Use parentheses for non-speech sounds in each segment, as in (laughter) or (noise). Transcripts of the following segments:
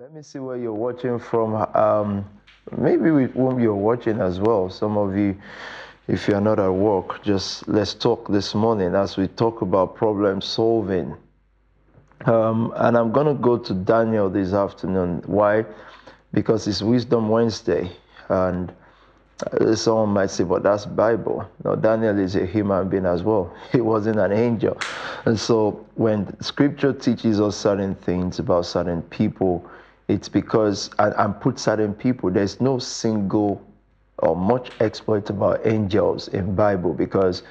Let me see where you're watching from. Um, maybe with whom you're watching as well. Some of you, if you're not at work, just let's talk this morning as we talk about problem solving. Um, and I'm going to go to Daniel this afternoon. Why? Because it's Wisdom Wednesday. And uh, someone might say, but that's Bible. No, Daniel is a human being as well. (laughs) He wasn't an angel. And so when scripture teaches us certain things about certain people, it's because and, and put certain people there's no single or much exploit about angels in bible because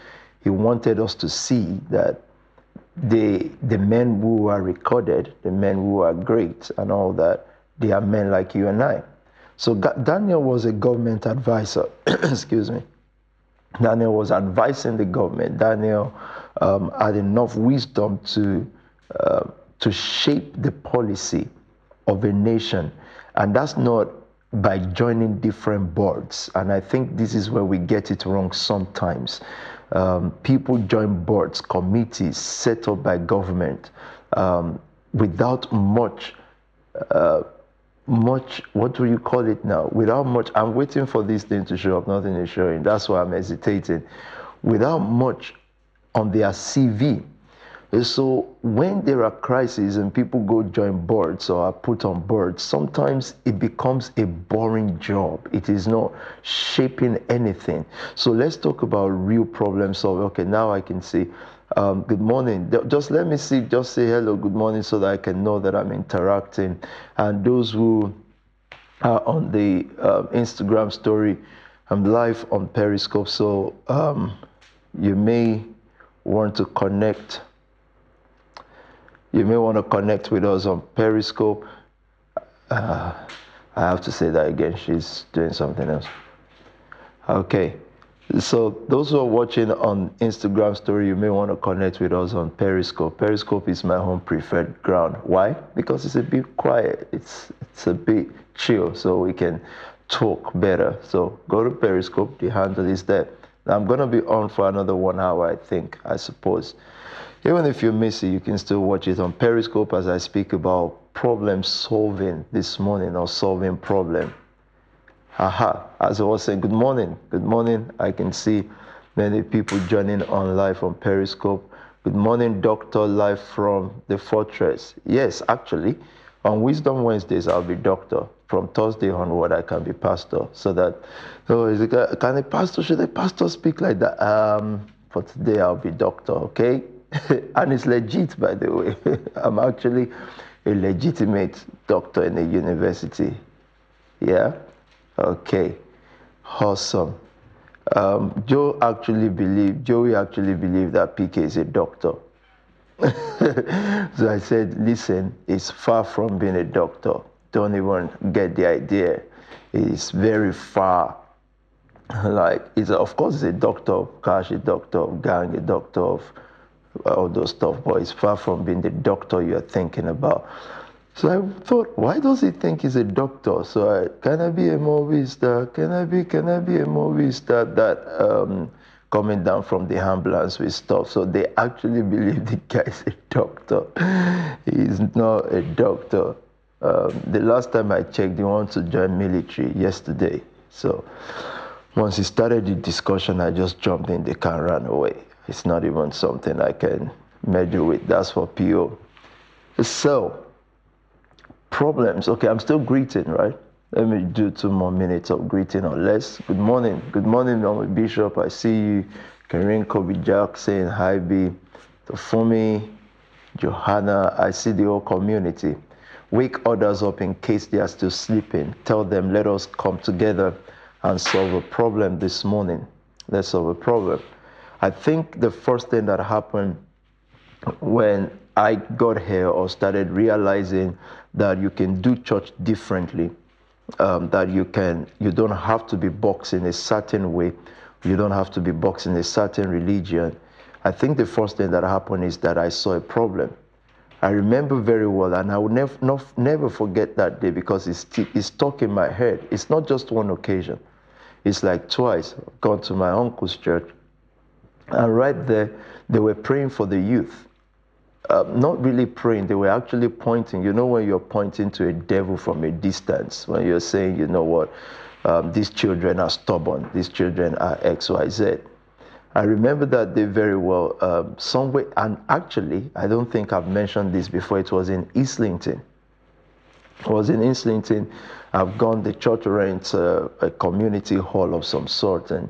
he wanted us to see that the the men who are recorded the men who are great and all that they are men like you and i. So daniel was a government advisor (coughs) excuse me. Daniel was advising the government. Daniel um, had enough wisdom to uh, to shape the policy of a nation. And that's not by joining different boards. And I think this is where we get it wrong sometimes. Um, people join boards, committees set up by government um, without much. Uh, much what do you call it now without much i'm waiting for this thing to show up nothing is showing that's why i'm hesitating without much on their cv so when there are crises and people go join boards or are put on boards, sometimes it becomes a boring job. It is not shaping anything. So let's talk about real problem solving. Okay, now I can say, um, good morning. Just let me see, just say hello, good morning, so that I can know that I'm interacting. And those who are on the uh, Instagram story, I'm live on Periscope, so um, you may want to connect you may want to connect with us on Periscope. Uh, I have to say that again. She's doing something else. Okay. So those who are watching on Instagram story, you may want to connect with us on Periscope. Periscope is my home preferred ground. Why? Because it's a bit quiet. It's it's a bit chill, so we can talk better. So go to Periscope. The handle is there. I'm gonna be on for another one hour, I think. I suppose. Even if you miss it, you can still watch it on Periscope as I speak about problem solving this morning or solving problem. Aha, as I was saying, good morning. Good morning. I can see many people joining on live on Periscope. Good morning, Doctor, live from the fortress. Yes, actually, on Wisdom Wednesdays, I'll be doctor. From Thursday onward, I can be pastor. So that, so is it, can a pastor, should a pastor speak like that? Um, for today, I'll be doctor, okay? (laughs) and it's legit, by the way. (laughs) I'm actually a legitimate doctor in a university. Yeah? Okay. Awesome. Um, Joe actually believed, Joey actually believed that PK is a doctor. (laughs) so I said, listen, it's far from being a doctor. Don't even get the idea. It's very far. (laughs) Like, it's, of course, it's a doctor of cash, a doctor of gang, a doctor of all those stuff, but it's far from being the doctor you're thinking about. So I thought, why does he think he's a doctor? So I, can I be a movie star? Can I be, can I be a movie star that um, coming down from the ambulance with stuff? So they actually believe the guy's a doctor. He's not a doctor. Um, the last time I checked, he wants to join military yesterday. So once he started the discussion, I just jumped in the car and ran away. It's not even something I can measure with. That's for PO. So, problems. Okay, I'm still greeting, right? Let me do two more minutes of greeting or less. Good morning. Good morning, Bishop. I see you. Karen Kobe Jack saying hi, B. Tofumi, Johanna. I see the whole community. Wake others up in case they are still sleeping. Tell them, let us come together and solve a problem this morning. Let's solve a problem. I think the first thing that happened when I got here or started realizing that you can do church differently, um, that you can, you don't have to be boxed in a certain way, you don't have to be boxed in a certain religion. I think the first thing that happened is that I saw a problem. I remember very well, and I will never, not, never forget that day because it's, it's stuck in my head. It's not just one occasion. It's like twice. I've gone to my uncle's church, and right there, they were praying for the youth. Uh, not really praying, they were actually pointing. You know, when you're pointing to a devil from a distance, when you're saying, you know what, um, these children are stubborn, these children are X, Y, Z. I remember that day very well. Um, somewhere, and actually, I don't think I've mentioned this before. It was in Islington. It was in Islington. I've gone. The church rents a, a community hall of some sort, and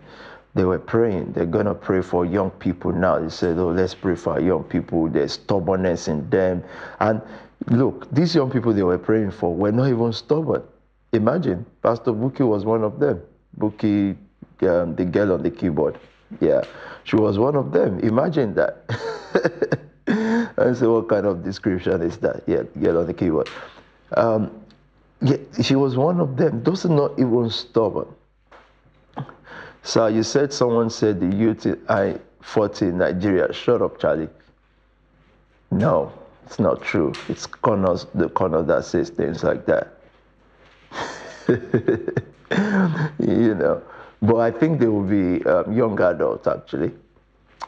they were praying. They're gonna pray for young people now. They said, "Oh, let's pray for young people." There's stubbornness in them, and look, these young people they were praying for were not even stubborn. Imagine, Pastor Buki was one of them. Buki, um, the girl on the keyboard. Yeah, she was one of them. Imagine that. (laughs) I said, what kind of description is that? Yeah, girl on the keyboard. Um, yeah, she was one of them. Those are not even stubborn. So you said someone said the youth I 40 in Nigeria. Shut up, Charlie. No, it's not true. It's Connors, the Connor that says things like that. (laughs) you know. But I think they will be um, young adults actually.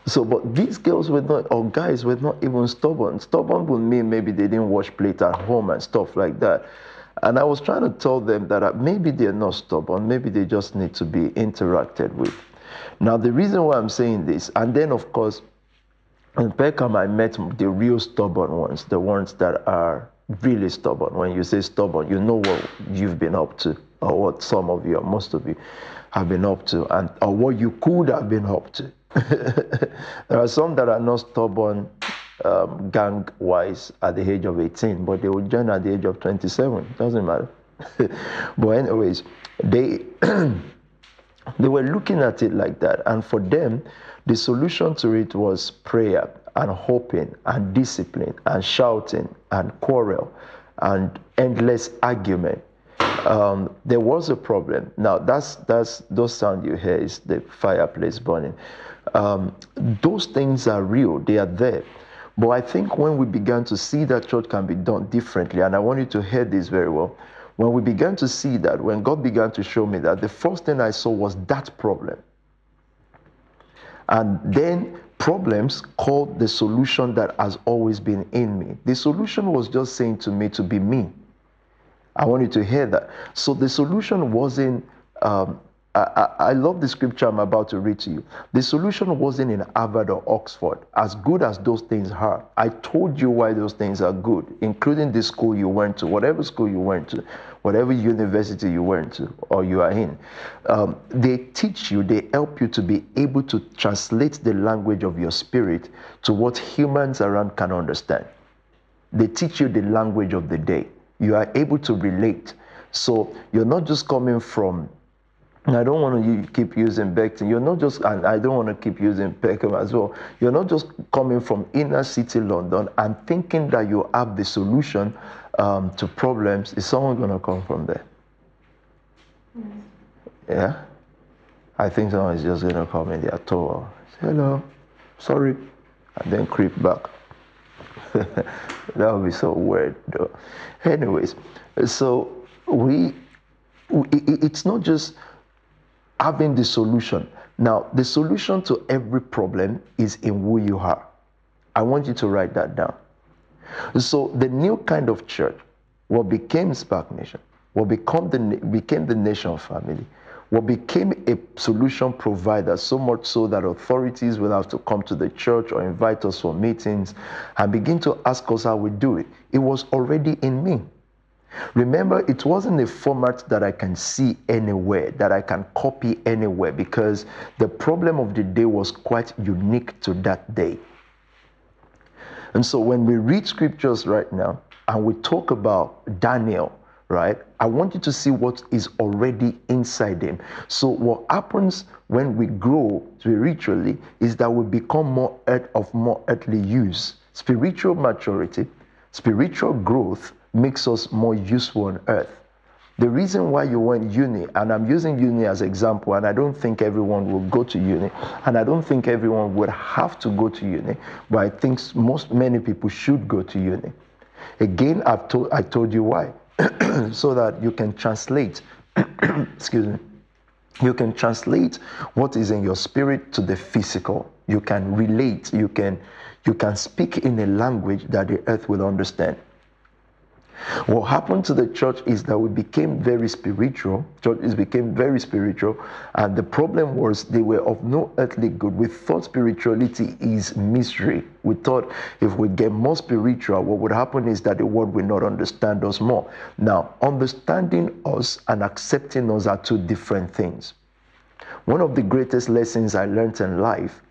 So, but these girls were not, or guys were not even stubborn. Stubborn would mean maybe they didn't wash plate at home and stuff like that. And I was trying to tell them that uh, maybe they're not stubborn, maybe they just need to be interacted with. Now, the reason why I'm saying this, and then of course, in Peckham, I met the real stubborn ones, the ones that are really stubborn. When you say stubborn, you know what you've been up to, or what some of you, or most of you, have been up to, and or what you could have been up to. (laughs) there are some that are not stubborn um, gang wise at the age of 18, but they will join at the age of 27. Doesn't matter. (laughs) but, anyways, they. (clears throat) they were looking at it like that. And for them, the solution to it was prayer and hoping and discipline and shouting and quarrel and endless argument um, there was a problem. Now that's that's those sound you hear is the fireplace burning. Um, those things are real. They are there. But I think when we began to see that church can be done differently, and I want you to hear this very well. When we began to see that, when God began to show me that, the first thing I saw was that problem. And then problems called the solution that has always been in me. The solution was just saying to me to be me. I want you to hear that. So the solution wasn't, um, I, I, love the scripture I'm about to read to you. The solution wasn't in Harvard or Oxford, as good as those things are. I told you why those things are good, including the school you went to, whatever school you went to, whatever university you went to or you are in. Um, they teach you, they help you to be able to translate the language of your spirit to what humans around can understand. They teach you the language of the day you are able to relate. So you're not just coming from I don't want to keep using Beckton. You're not just, and I don't want to keep using Peckham as well. You're not just coming from inner city London and thinking that you have the solution um, to problems. Is someone going to come from there? Mm. Yeah? I think someone is just going to come in their tour. Say, hello, sorry, and then creep back. (laughs) that would be so weird, though. Anyways, so we, we, it's not just having the solution. Now, the solution to every problem is in who you are. I want you to write that down. So, the new kind of church, what became SPAC Nation, what become the, became the nation family, what became a solution provider, so much so that authorities will have to come to the church or invite us for meetings and begin to ask us how we do it. It was already in me. Remember, it wasn't a format that I can see anywhere, that I can copy anywhere, because the problem of the day was quite unique to that day. And so when we read scriptures right now and we talk about Daniel, right? I want you to see what is already inside them. So, what happens when we grow spiritually is that we become more earth, of more earthly use. Spiritual maturity, spiritual growth makes us more useful on earth. The reason why you went uni, and I'm using uni as example, and I don't think everyone will go to uni, and I don't think everyone would have to go to uni, but I think most many people should go to uni. Again, I've told I told you why. (clears throat) so that you can translate, (clears throat) excuse me, you can translate what is in your spirit to the physical. You can relate, you can You can speak in a language that the earth will understand. What happened to the church is that we became very spiritual. Churches became very spiritual, and the problem was they were of no earthly good. We thought spirituality is mystery. We thought if we get more spiritual, what would happen is that the world will not understand us more. Now, understanding us and accepting us are two different things. One of the greatest lessons I learned in life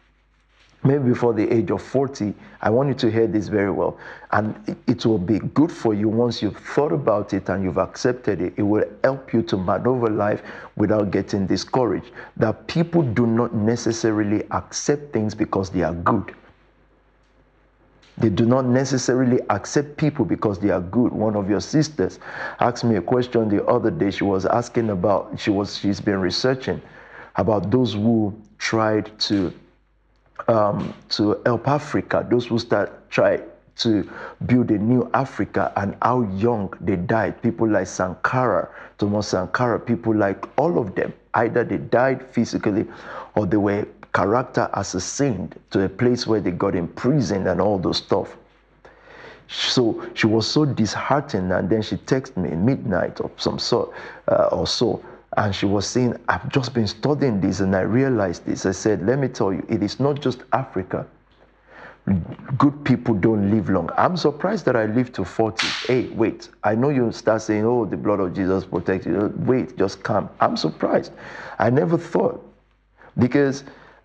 maybe before the age of 40, I want you to hear this very well. And it will be good for you once you've thought about it and you've accepted it. It will help you to maneuver life without getting discouraged. That people do not necessarily accept things because they are good. They do not necessarily accept people because they are good. One of your sisters asked me a question the other day. She was asking about, she was, she's been researching about those who tried to um, to help Africa, those who start try to build a new Africa and how young they died. People like Sankara, Thomas Sankara, people like all of them, either they died physically or they were character assassinated to a place where they got imprisoned and all those stuff. So she was so disheartened, and then she texted me midnight of some sort uh, or so and she was saying, I've just been studying this and I realized this. I said, Let me tell you, it is not just Africa. Good people don't live long. I'm surprised that I lived to 40. Hey, wait. I know you start saying, Oh, the blood of Jesus protects you. Wait, just come. I'm surprised. I never thought because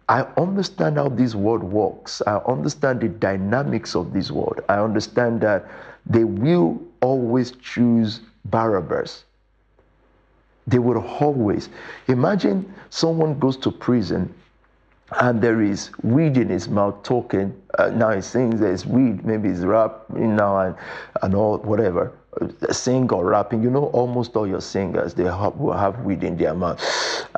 I understand how this world works. I understand the dynamics of this world. I understand that they will always choose Barabbas they would always imagine someone goes to prison and there is weed in his mouth talking. Uh, now he sings there's weed, maybe he's rapping now and, and all, whatever. Uh, sing or rapping, you know, almost all your singers, they have, will have weed in their mouth.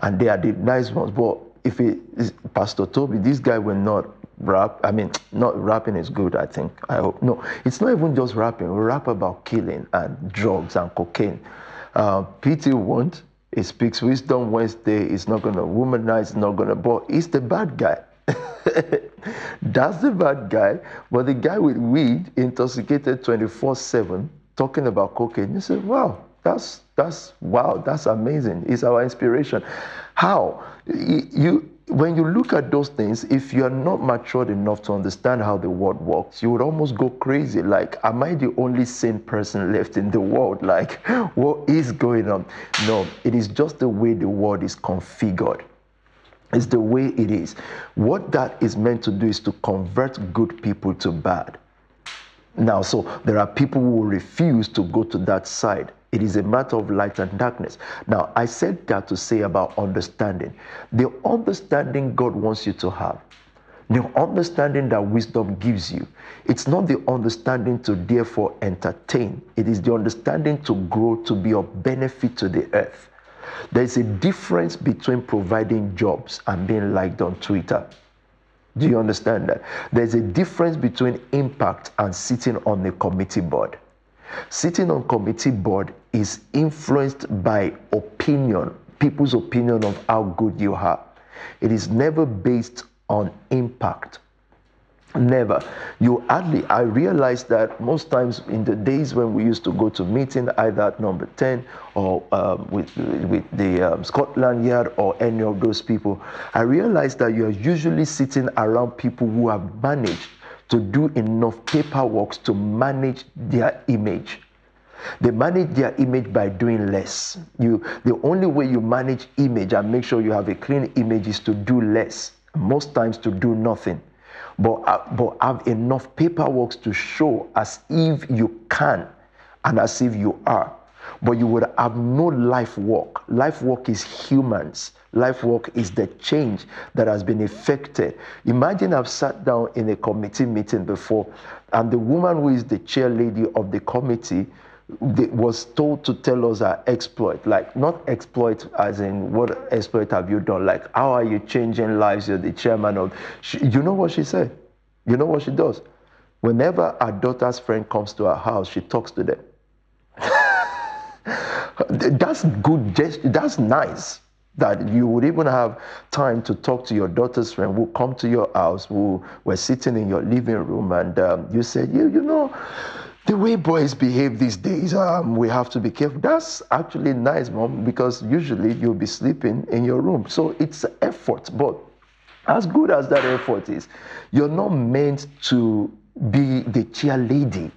And they are the nice ones. But if it is Pastor Tobi, this guy will not rap. I mean, (tsk) not rapping is good, I think. I hope. No, it's not even just rapping. We rap about killing and drugs and cocaine. Uh, PT won't. He speaks wisdom Wednesday. He's not going to womanize, not going to, but he's the bad guy. (laughs) That's the bad guy. But the guy with weed, intoxicated 24 7, talking about cocaine, you say, wow, that's, that's, wow, that's amazing. It's our inspiration. How? You, when you look at those things, if you are not matured enough to understand how the world works, you would almost go crazy. Like, am I the only sane person left in the world? Like, (laughs) what is going on? No, it is just the way the world is configured. It's the way it is. What that is meant to do is to convert good people to bad. Now, so there are people who refuse to go to that side. It is a matter of light and darkness. Now, I said that to say about understanding. The understanding God wants you to have, the understanding that wisdom gives you, it's not the understanding to therefore entertain, it is the understanding to grow to be of benefit to the earth. There's a difference between providing jobs and being liked on Twitter. Do you understand that? There's a difference between impact and sitting on a committee board. Sitting on committee board is influenced by opinion, people's opinion of how good you are. It is never based on impact. Never. You hardly, I realized that most times in the days when we used to go to meeting, either at number 10 or um, with, with the um, Scotland Yard or any of those people, I realized that you are usually sitting around people who have managed to do enough paperwork to manage their image. They manage their image by doing less. You, the only way you manage image and make sure you have a clean image is to do less. Most times to do nothing, but uh, but have enough paperwork to show as if you can, and as if you are. But you would have no life work. Life work is humans life work is the change that has been effected. Imagine I've sat down in a committee meeting before, and the woman who is the chair lady of the committee was told to tell us our exploit, like not exploit as in what exploit have you done, like how are you changing lives? You're the chairman of. She, you know what she said? You know what she does? Whenever our daughter's friend comes to her house, she talks to them. That's good. That's nice that you would even have time to talk to your daughter's friend who come to your house who were sitting in your living room and um, you said you, you know the way boys behave these days um, we have to be careful that's actually nice mom because usually you'll be sleeping in your room so it's effort but as good as that effort is you're not meant to be the cheerleader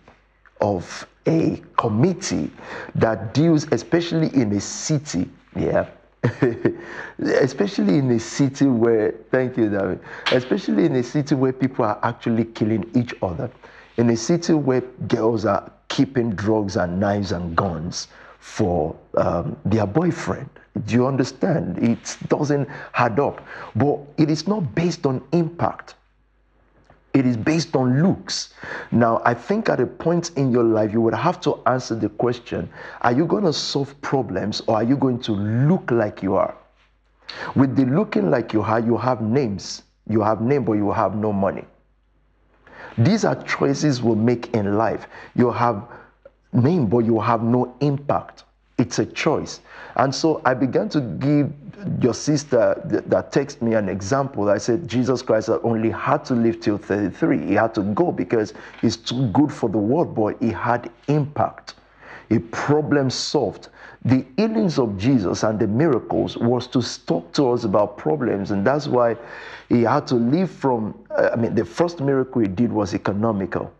of a committee that deals especially in a city yeah (laughs) especially in a city where, thank you, David, especially in a city where people are actually killing each other, in a city where girls are keeping drugs and knives and guns for um, their boyfriend. Do you understand? It doesn't add up. But it is not based on impact. It is based on looks. Now, I think at a point in your life, you would have to answer the question Are you going to solve problems or are you going to look like you are? With the looking like you are, you have names. You have name, but you have no money. These are choices we make in life. You have name, but you have no impact. It's a choice. And so I began to give your sister that, texted me an example. I said Jesus Christ only had to live till 33. He had to go because he's too good for the world, but he had impact. He problem solved. The healings of Jesus and the miracles was to talk to us about problems, and that's why he had to live from. Uh, I mean, the first miracle he did was economical.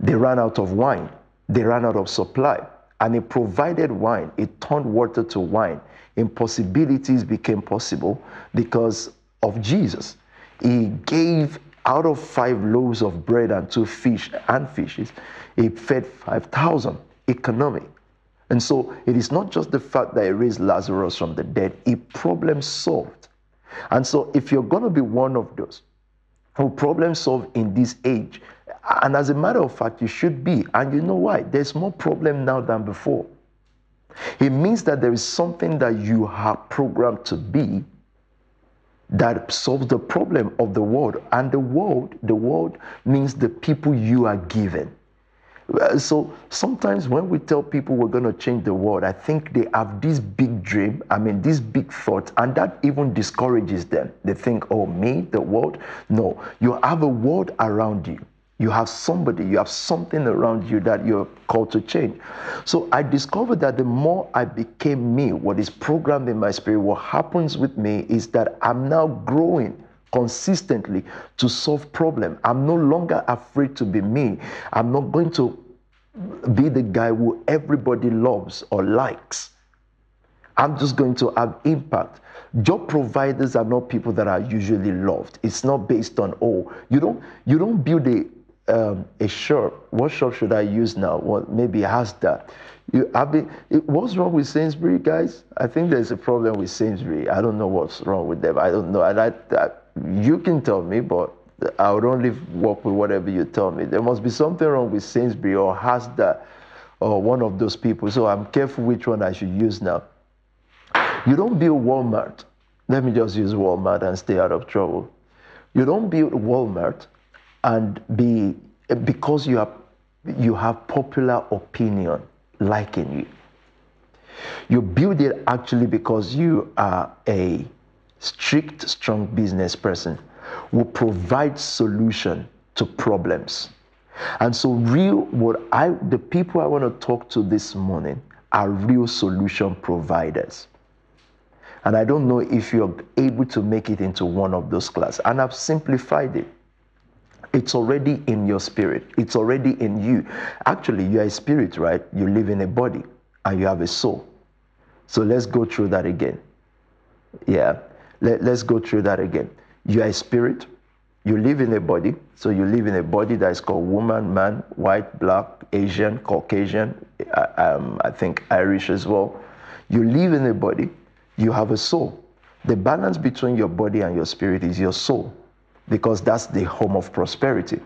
They ran out of wine. They ran out of supply and he provided wine. He turned water to wine. Impossibilities became possible because of Jesus. He gave out of five loaves of bread and two fish and fishes, he fed 5,000 economy. And so it is not just the fact that he raised Lazarus from the dead, he problem solved. And so if you're going to be one of those who problem solve in this age, and as a matter of fact, you should be. And you know why? There's more problem now than before. It means that there is something that you have programmed to be that solves the problem of the world. And the world, the world means the people you are given. Uh, so sometimes when we tell people we're going to change the world, I think they have this big dream, I mean, this big thought, and that even discourages them. They think, oh, me, the world? No, you have a world around you. You have somebody, you have something around you that you're called to change. So I discovered that the more I became me, what is programmed in my spirit, what happens with me is that I'm now growing consistently to solve problem. I'm no longer afraid to be me. I'm not going to be the guy who everybody loves or likes. I'm just going to have impact. Job providers are not people that are usually loved. It's not based on oh, you don't you don't build a um, a shirt. What shirt should I use now? Well, maybe Asda. You, I've been, it, what's wrong with Sainsbury, guys? I think there's a problem with Sainsbury. I don't know what's wrong with them. I don't know. And I, I, you can tell me, but I would only work with whatever you tell me. There must be something wrong with Sainsbury or Asda, or one of those people. So I'm careful which one I should use now. You don't build Walmart. Let me just use Walmart and stay out of trouble. You don't build Walmart and be because you have you have popular opinion liking you. You build it actually because you are a strict, strong business person who provides solution to problems. And so real what I the people I want to talk to this morning are real solution providers. And I don't know if you're able to make it into one of those classes. And I've simplified it. It's already in your spirit. It's already in you. Actually, you are a spirit, right? You live in a body and you have a soul. So let's go through that again. Yeah. Let, let's go through that again. You are a spirit. You live in a body. So you live in a body that is called woman, man, white, black, Asian, Caucasian, uh, um, I think Irish as well. You live in a body. You have a soul. The balance between your body and your spirit is your soul because that's the home of prosperity.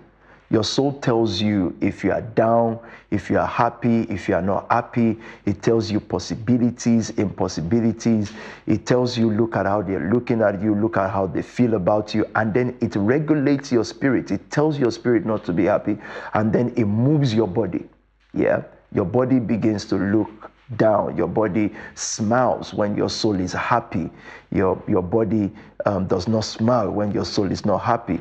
Your soul tells you if you are down, if you are happy, if you are not happy. It tells you possibilities, impossibilities. It tells you, look at how they're looking at you, look at how they feel about you. And then it regulates your spirit. It tells your spirit not to be happy. And then it moves your body. Yeah. Your body begins to look down. Your body smiles when your soul is happy. Your, your body um, does not smile when your soul is not happy.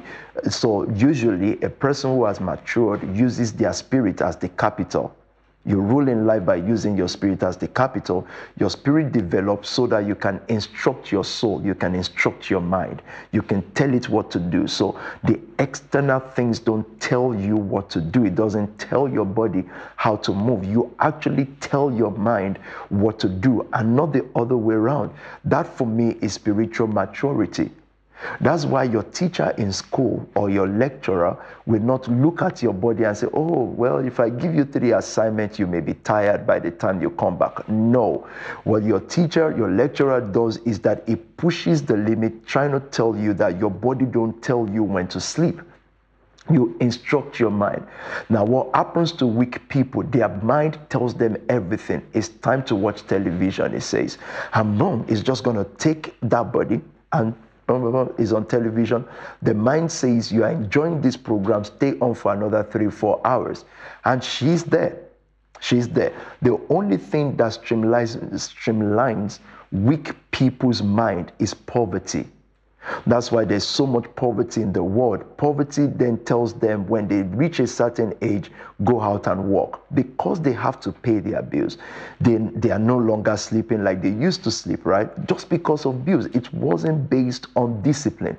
So, usually, a person who has matured uses their spirit as the capital you rule in life by using your spirit as the capital. Your spirit develops so that you can instruct your soul, you can instruct your mind, you can tell it what to do. So the external things don't tell you what to do, it doesn't tell your body how to move. You actually tell your mind what to do and not the other way around. That for me is spiritual maturity. That's why your teacher in school or your lecturer will not look at your body and say, Oh, well, if I give you three assignments, you may be tired by the time you come back. No. What your teacher, your lecturer does is that it pushes the limit, trying to tell you that your body don't tell you when to sleep. You instruct your mind. Now, what happens to weak people? Their mind tells them everything. It's time to watch television, it says. And mom is just going to take that body and is on television. The mind says you are enjoying this program, stay on for another three, four hours. And she's there. She's there. The only thing that streamlines, streamlines weak people's mind is poverty. That's why there's so much poverty in the world. Poverty then tells them when they reach a certain age, go out and work. Because they have to pay their bills, they, they are no longer sleeping like they used to sleep, right? Just because of bills. It wasn't based on discipline.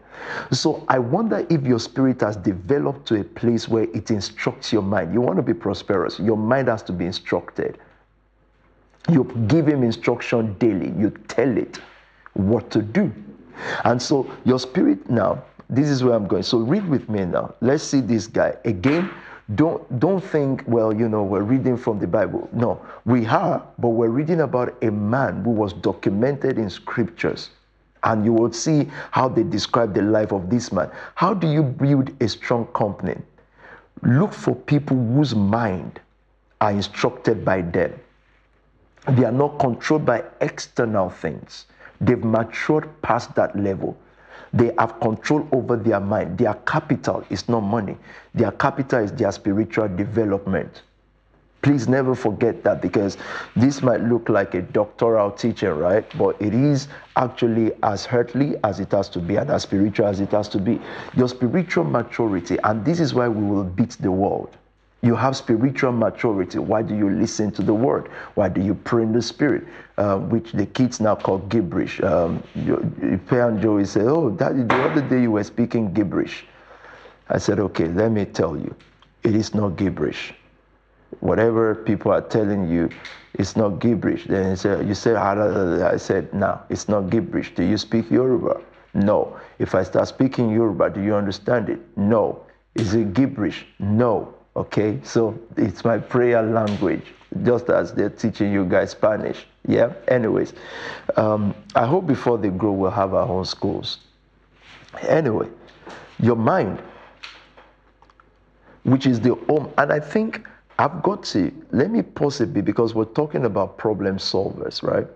So I wonder if your spirit has developed to a place where it instructs your mind. You want to be prosperous, your mind has to be instructed. You give him instruction daily, you tell it what to do. And so your spirit now, this is where I'm going. So read with me now. Let's see this guy. Again, don't don't think, well, you know, we're reading from the Bible. No, we are, but we're reading about a man who was documented in scriptures. And you will see how they describe the life of this man. How do you build a strong company? Look for people whose mind are instructed by them. They are not controlled by external things. They've matured past that level. They have control over their mind. Their capital is not money, their capital is their spiritual development. Please never forget that because this might look like a doctoral teaching, right? But it is actually as earthly as it has to be and as spiritual as it has to be. Your spiritual maturity, and this is why we will beat the world. You have spiritual maturity. Why do you listen to the word? Why do you pray in the spirit? Uh, which the kids now call gibberish. Um, and Joey say, Oh, daddy, the other day you were speaking gibberish. I said, Okay, let me tell you, it is not gibberish. Whatever people are telling you, it's not gibberish. Then you say, you say I said, No, it's not gibberish. Do you speak Yoruba? No. If I start speaking Yoruba, do you understand it? No. Is it gibberish? No. Okay, so it's my prayer language, just as they're teaching you guys Spanish. Yeah, anyways, um, I hope before they grow, we'll have our own schools. Anyway, your mind, which is the home, and I think I've got to let me pause a bit because we're talking about problem solvers, right?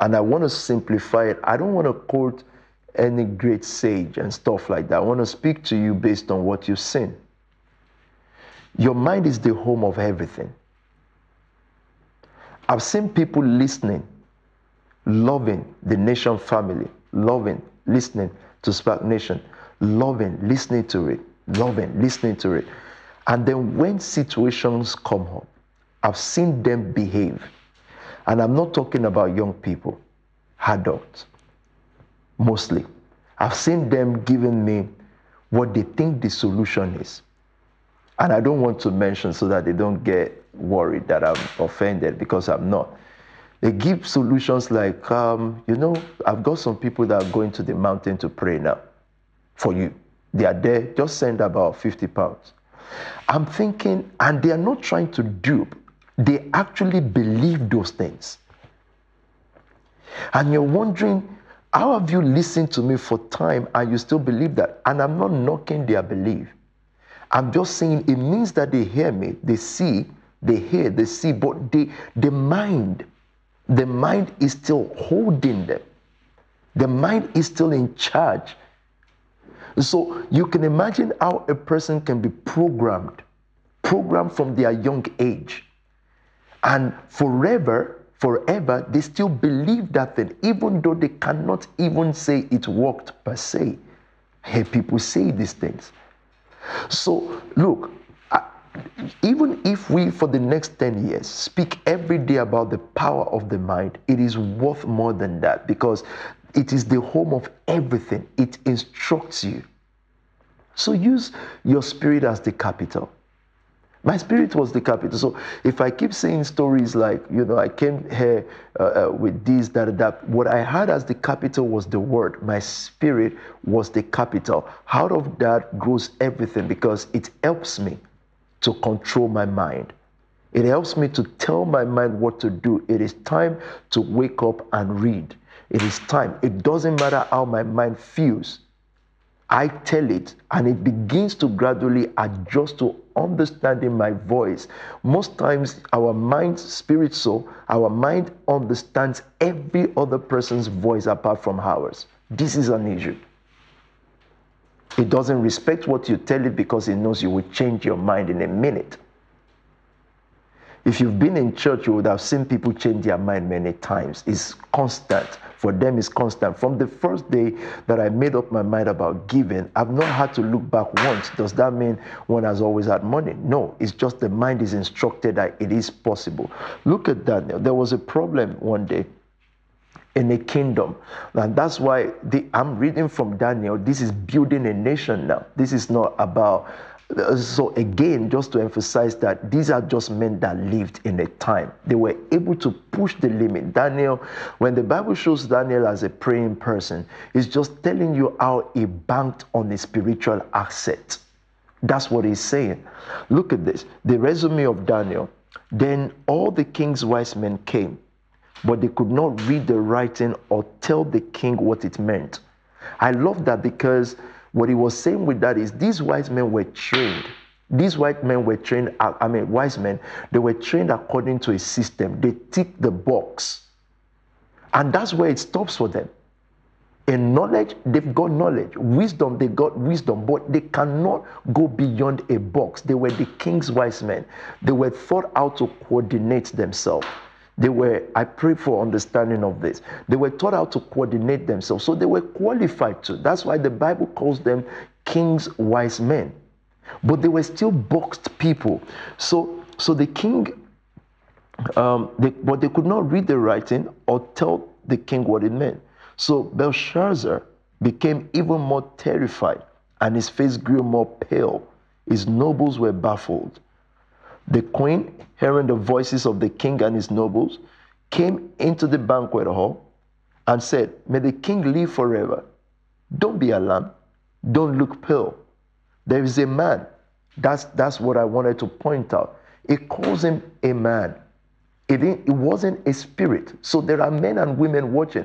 And I want to simplify it. I don't want to quote any great sage and stuff like that. I want to speak to you based on what you've seen. Your mind is the home of everything. I've seen people listening, loving the nation family, loving, listening to SPAC Nation, loving, listening to it, loving, listening to it. And then when situations come up, I've seen them behave. And I'm not talking about young people, adults, mostly. I've seen them giving me what they think the solution is. And I don't want to mention so that they don't get worried that I'm offended because I'm not. They give solutions like, um, you know, I've got some people that are going to the mountain to pray now for you. They are there, just send about 50 pounds. I'm thinking, and they are not trying to dupe, they actually believe those things. And you're wondering, how have you listened to me for time and you still believe that? And I'm not knocking their belief. I'm just saying it means that they hear me, they see, they hear, they see, but they, the mind, the mind is still holding them. The mind is still in charge. So you can imagine how a person can be programmed, programmed from their young age. And forever, forever, they still believe that thing, even though they cannot even say it worked per se. I hear people say these things. So, look, even if we, for the next 10 years, speak every day about the power of the mind, it is worth more than that because it is the home of everything. It instructs you. So use your spirit as the capital. My spirit was the capital. So if I keep saying stories like, you know, I came here uh, uh, with this, that, that, what I had as the capital was the word. My spirit was the capital. Out of that grows everything because it helps me to control my mind. It helps me to tell my mind what to do. It is time to wake up and read. It is time. It doesn't matter how my mind feels. I tell it, and it begins to gradually adjust to understanding my voice. Most times, our mind, spirit, soul, our mind understands every other person's voice apart from ours. This is an issue. It doesn't respect what you tell it because it knows you will change your mind in a minute. If you've been in church, you would have seen people change their mind many times. It's constant. For them, is constant. From the first day that I made up my mind about giving, I've not had to look back once. Does that mean one has always had money? No. It's just the mind is instructed that it is possible. Look at Daniel. There was a problem one day in a kingdom. And that's why the, I'm reading from Daniel. This is building a nation now. This is not about. So, again, just to emphasize that these are just men that lived in a time. They were able to push the limit. Daniel, when the Bible shows Daniel as a praying person, it's just telling you how he banked on a spiritual asset. That's what he's saying. Look at this the resume of Daniel. Then all the king's wise men came but they could not read the writing or tell the king what it meant. I love that because what he was saying with that is these wise men were trained. These white men were trained, uh, I mean, wise men, they were trained according to a system. They tick the box. And that's where it stops for them. In knowledge, they've got knowledge. Wisdom, they got wisdom, but they cannot go beyond a box. They were the king's wise men. They were taught how to coordinate themselves. They were, I pray for understanding of this. They were taught how to coordinate themselves. So they were qualified to. That's why the Bible calls them king's wise men. But they were still boxed people. So, so the king, um, they, but they could not read the writing or tell the king what it meant. So Belshazzar became even more terrified and his face grew more pale. His nobles were baffled. The queen, hearing the voices of the king and his nobles, came into the banquet hall and said, May the king live forever. Don't be alarmed. Don't look pale. There is a man. That's, that's what I wanted to point out. It calls him a man. It, it wasn't a spirit. So there are men and women watching.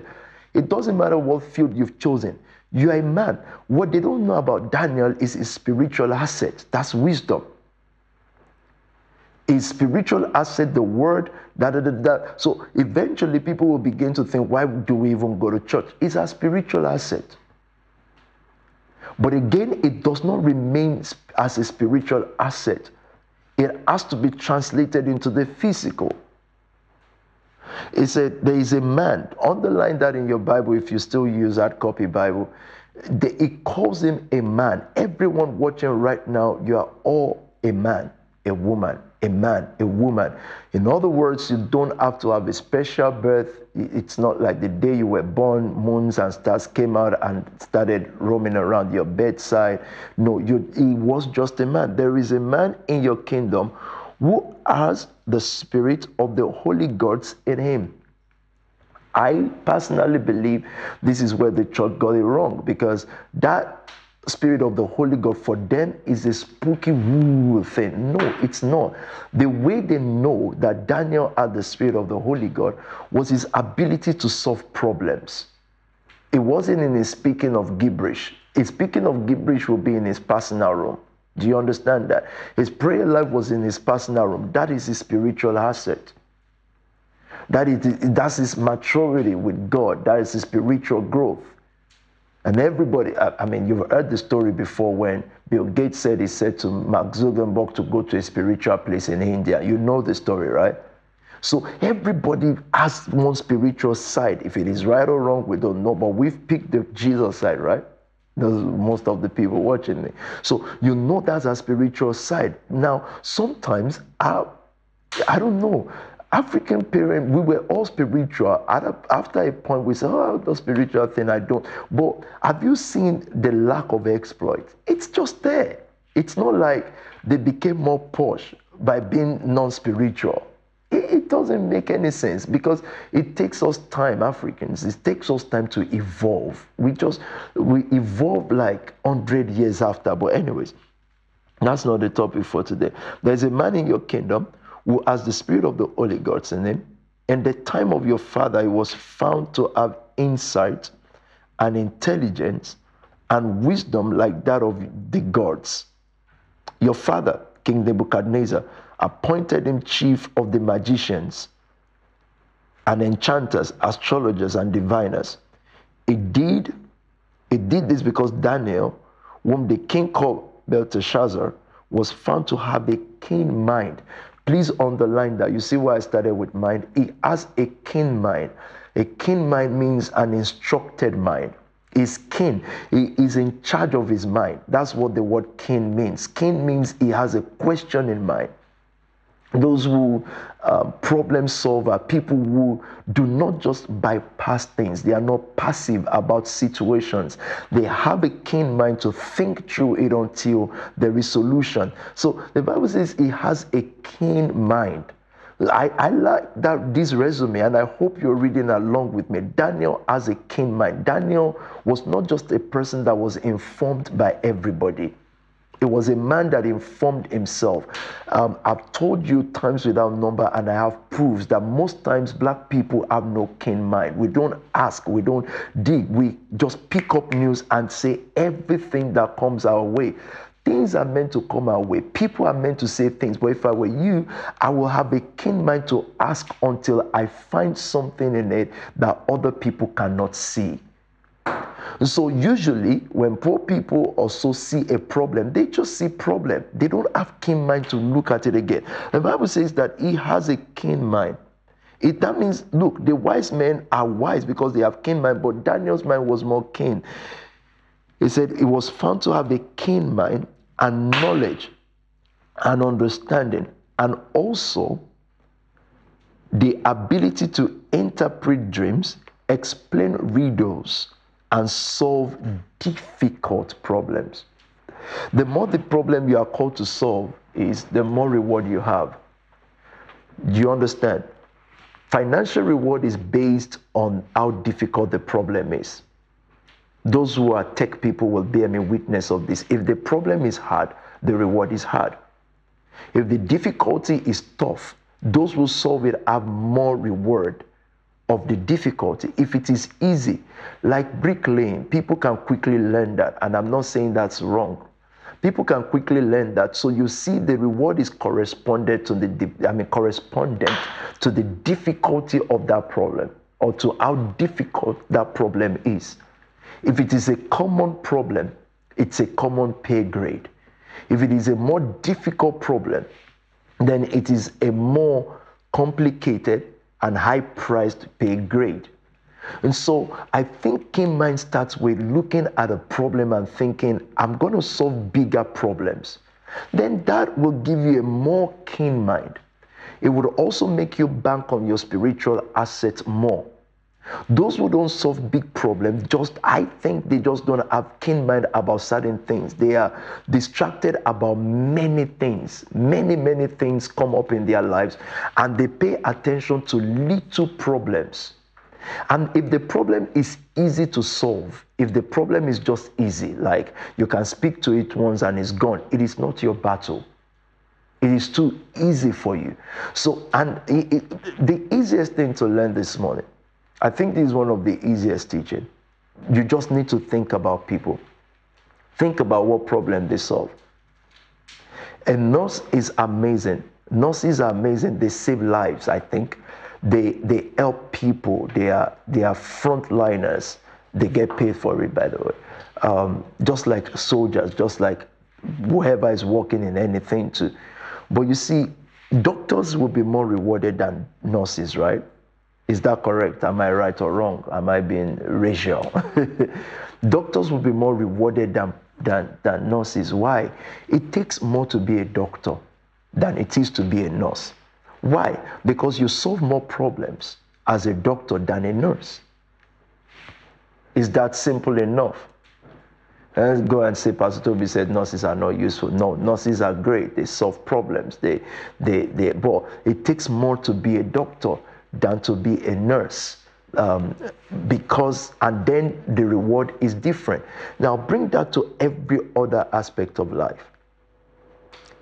It doesn't matter what field you've chosen. You are a man. What they don't know about Daniel is his spiritual asset. That's wisdom a spiritual asset, the word, da, da, da, da. So eventually people will begin to think, why do we even go to church? It's a spiritual asset. But again, it does not remain as a spiritual asset. It has to be translated into the physical. It said there is a man. Underline that in your Bible if you still use that copy Bible. It calls him a man. Everyone watching right now, you are all a man, a woman, a man, a woman. In other words, you don't have to have a special birth. It's not like the day you were born, moons and stars came out and started roaming around your bedside. No, you, he was just a man. There is a man in your kingdom who has the spirit of the holy gods in him. I personally believe this is where the church got it wrong because that spirit of the Holy God for them is a spooky woo thing. No, it's not. The way they know that Daniel had the spirit of the Holy God was his ability to solve problems. It wasn't in his speaking of gibberish. His speaking of gibberish will be in his personal room. Do you understand that? His prayer life was in his personal room. That is his spiritual asset. That is, that's his maturity with God. That is his spiritual growth. And everybody, I, I, mean, you've heard the story before when Bill Gates said he said to Mark Zuckerberg to go to a spiritual place in India. You know the story, right? So everybody has one spiritual side. If it is right or wrong, we don't know. But we've picked the Jesus side, right? Those most of the people watching me. So you know that's a spiritual side. Now, sometimes I, I don't know. African parents, we were all spiritual. After a point, we said, "Oh, the spiritual thing, I don't." But have you seen the lack of exploit? It's just there. It's not like they became more posh by being non-spiritual. It, doesn't make any sense because it takes us time, Africans. It takes us time to evolve. We just we evolve like hundred years after. But anyways, that's not the topic for today. There's a man in your kingdom who has the spirit of the Holy Ghost in him. In the time of your father, he was found to have insight and intelligence and wisdom like that of the gods. Your father, King Nebuchadnezzar, appointed him chief of the magicians and enchanters, astrologers, and diviners. He did, he did this because Daniel, whom the king called Belteshazzar, was found to have a keen mind. Please underline that. You see why I started with mind? He has a keen mind. A keen mind means an instructed mind. He's keen. He is in charge of his mind. That's what the word keen means. Keen means he has a question in mind those who uh, problem solver, people who do not just bypass things. They are not passive about situations. They have a keen mind to think through it until there is solution. So the Bible says he has a keen mind. I, I like that this resume, and I hope you're reading along with me. Daniel has a keen mind. Daniel was not just a person that was informed by everybody. It was a man that informed himself. Um, I've told you times without number, and I have proofs that most times black people have no keen mind. We don't ask, we don't dig, we just pick up news and say everything that comes our way. Things are meant to come our way. People are meant to say things. But if I were you, I will have a keen mind to ask until I find something in it that other people cannot see. So usually when poor people also see a problem, they just see problem. They don't have keen mind to look at it again. The Bible says that he has a keen mind. It, that means, look, the wise men are wise because they have keen mind, but Daniel's mind was more keen. He said he was found to have a keen mind and knowledge and understanding, and also the ability to interpret dreams, explain riddles, and solve difficult problems. The more the problem you are called to solve is, the more reward you have. Do you understand? Financial reward is based on how difficult the problem is. Those who are tech people will bear me witness of this. If the problem is hard, the reward is hard. If the difficulty is tough, those who solve it have more reward of the difficulty. If it is easy, like bricklaying, people can quickly learn that. And I'm not saying that's wrong. People can quickly learn that. So you see, the reward is corresponded to the, I mean, correspondent to the difficulty of that problem or to how difficult that problem is. If it is a common problem, it's a common pay grade. If it is a more difficult problem, then it is a more complicated and high priced pay grade. And so I think keen mind starts with looking at a problem and thinking, I'm going to solve bigger problems. Then that will give you a more keen mind. It would also make you bank on your spiritual assets more. Those who don't solve big problems, just I think they just don't have keen mind about certain things. They are distracted about many things. Many, many things come up in their lives, and they pay attention to little problems. And if the problem is easy to solve, if the problem is just easy, like you can speak to it once and it's gone, it is not your battle. It is too easy for you. So, and it, it, the easiest thing to learn this morning I think this is one of the easiest teaching. You just need to think about people. Think about what problem they solve. A nurse is amazing. Nurses are amazing. They save lives, I think. They they help people. They are they are frontliners. They get paid for it, by the way. Um, just like soldiers, just like whoever is working in anything too. But you see, doctors will be more rewarded than nurses, right? Is that correct? Am I right or wrong? Am I being racial? (laughs) doctors will be more rewarded than, than, than nurses. Why? It takes more to be a doctor than it is to be a nurse. Why? Because you solve more problems as a doctor than a nurse. Is that simple enough? Let's go and say Pastor Tobi said nurses are not useful. No, nurses are great. They solve problems. They, they, they, but it takes more to be a doctor than to be a nurse. Um, because, and then the reward is different. Now, bring that to every other aspect of life.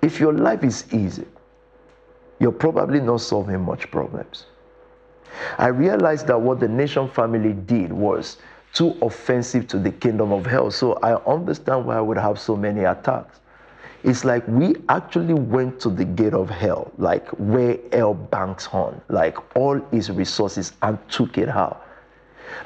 If your life is easy, you're probably not solving much problems. I realized that what the nation family did was too offensive to the kingdom of hell. So I understand why I would have so many attacks. It's like we actually went to the gate of hell, like where hell banks on, like all its resources, and took it out.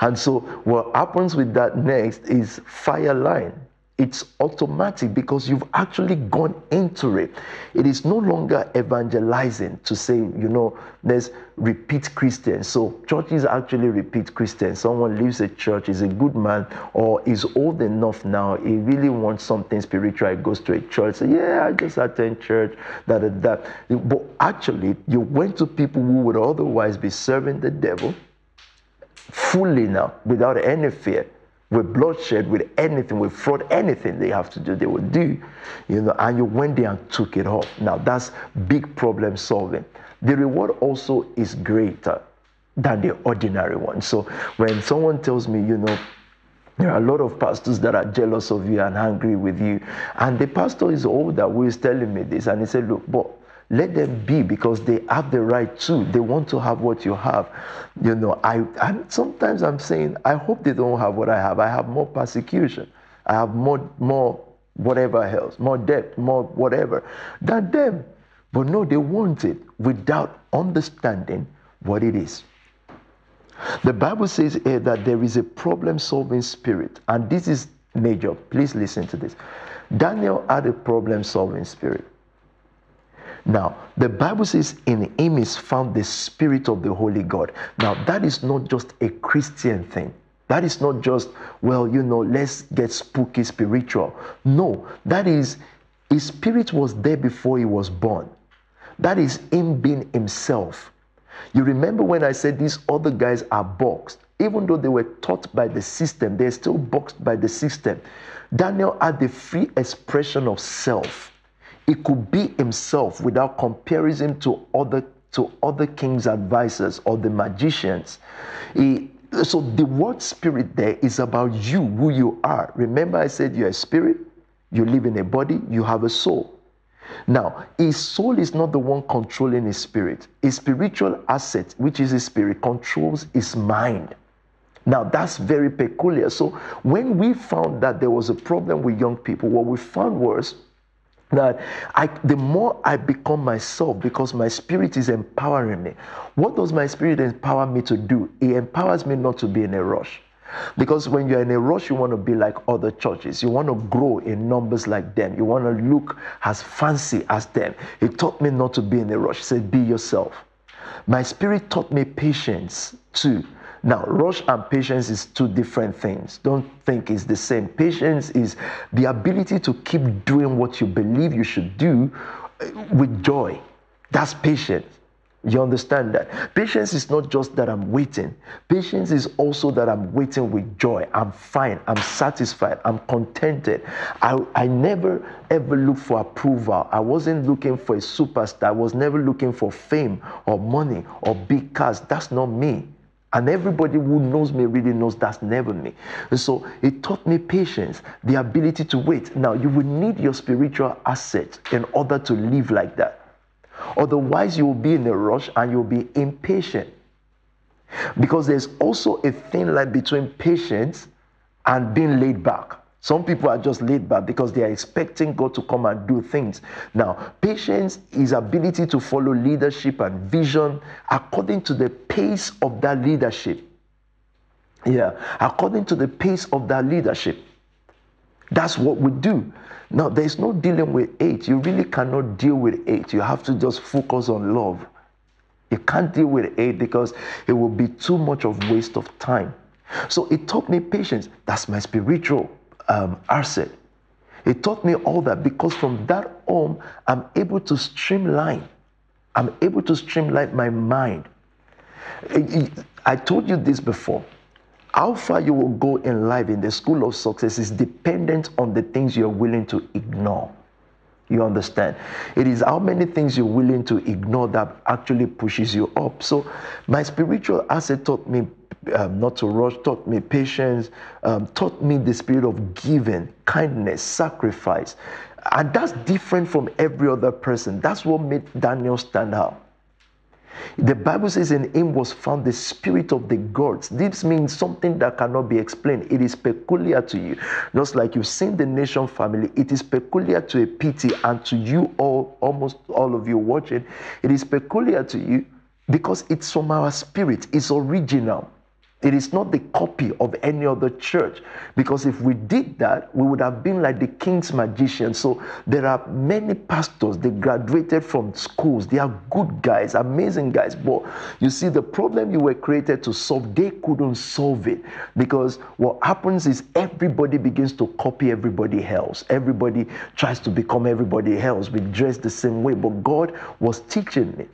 And so what happens with that next is fire line it's automatic because you've actually gone into it. It is no longer evangelizing to say, you know, there's repeat Christians. So churches actually repeat Christians. Someone leaves a church, is a good man, or is old enough now. He really wants something spiritual. He goes to a church, say, yeah, I just attend church, that, that, that. But actually, you went to people who would otherwise be serving the devil fully now, without any fear with bloodshed, with anything, with fraud, anything they have to do, they will do. You know, and you went there and took it off. Now that's big problem solving. The reward also is greater than the ordinary one. So when someone tells me, you know, there are a lot of pastors that are jealous of you and angry with you. And the pastor is older who is telling me this. And he said, Look, but let them be because they have the right to. They want to have what you have. You know, I and sometimes I'm saying, I hope they don't have what I have. I have more persecution. I have more more whatever else, more debt, more whatever than them. But no, they want it without understanding what it is. The Bible says here that there is a problem solving spirit, and this is major. Please listen to this. Daniel had a problem solving spirit. Now, the Bible says in him is found the Spirit of the Holy God. Now, that is not just a Christian thing. That is not just, well, you know, let's get spooky spiritual. No, that is, his spirit was there before he was born. That is him being himself. You remember when I said these other guys are boxed? Even though they were taught by the system, they're still boxed by the system. Daniel had the free expression of self. He could be himself without comparison to other to other king's advisors or the magicians. He, so the word spirit there is about you, who you are. Remember, I said you're a spirit, you live in a body, you have a soul. Now, his soul is not the one controlling his spirit. His spiritual asset, which is his spirit, controls his mind. Now, that's very peculiar. So, when we found that there was a problem with young people, what we found was that I, the more I become myself because my spirit is empowering me. What does my spirit empower me to do? It empowers me not to be in a rush. Because when you're in a rush, you want to be like other churches. You want to grow in numbers like them. You want to look as fancy as them. He taught me not to be in a rush. He said, Be yourself. My spirit taught me patience too. Now, rush and patience is two different things. Don't think it's the same. Patience is the ability to keep doing what you believe you should do uh, with joy. That's patience. You understand that? Patience is not just that I'm waiting. Patience is also that I'm waiting with joy. I'm fine. I'm satisfied. I'm contented. I, I never ever looked for approval. I wasn't looking for a superstar. I was never looking for fame or money or big cars. That's not me. And everybody who knows me really knows that's never me. And so it taught me patience, the ability to wait. Now, you will need your spiritual asset in order to live like that. Otherwise, you will be in a rush and you'll be impatient. Because there's also a thin line between patience and being laid back. Some people are just laid back because they are expecting God to come and do things. Now, patience is ability to follow leadership and vision according to the pace of that leadership. Yeah, according to the pace of that leadership. That's what we do. Now, there's no dealing with hate. You really cannot deal with hate. You have to just focus on love. You can't deal with hate because it will be too much of waste of time. So it taught me patience. That's my spiritual um, asset. It taught me all that because from that home, I'm able to streamline. I'm able to streamline my mind. I told you this before. How far you will go in life in the school of success is dependent on the things you're willing to ignore. You understand? It is how many things you're willing to ignore that actually pushes you up. So, my spiritual asset taught me um, not to rush, taught me patience, um, taught me the spirit of giving, kindness, sacrifice. And that's different from every other person. That's what made Daniel stand out. The Bible says in him was found the spirit of the gods. This means something that cannot be explained. It is peculiar to you. Just like you've seen the nation family, it is peculiar to a pity and to you all, almost all of you watching, it is peculiar to you because it's from our spirit, it's original. It is not the copy of any other church. Because if we did that, we would have been like the king's magician. So there are many pastors, they graduated from schools. They are good guys, amazing guys. But you see, the problem you were created to solve, they couldn't solve it. Because what happens is everybody begins to copy everybody else. Everybody tries to become everybody else. We dress the same way. But God was teaching me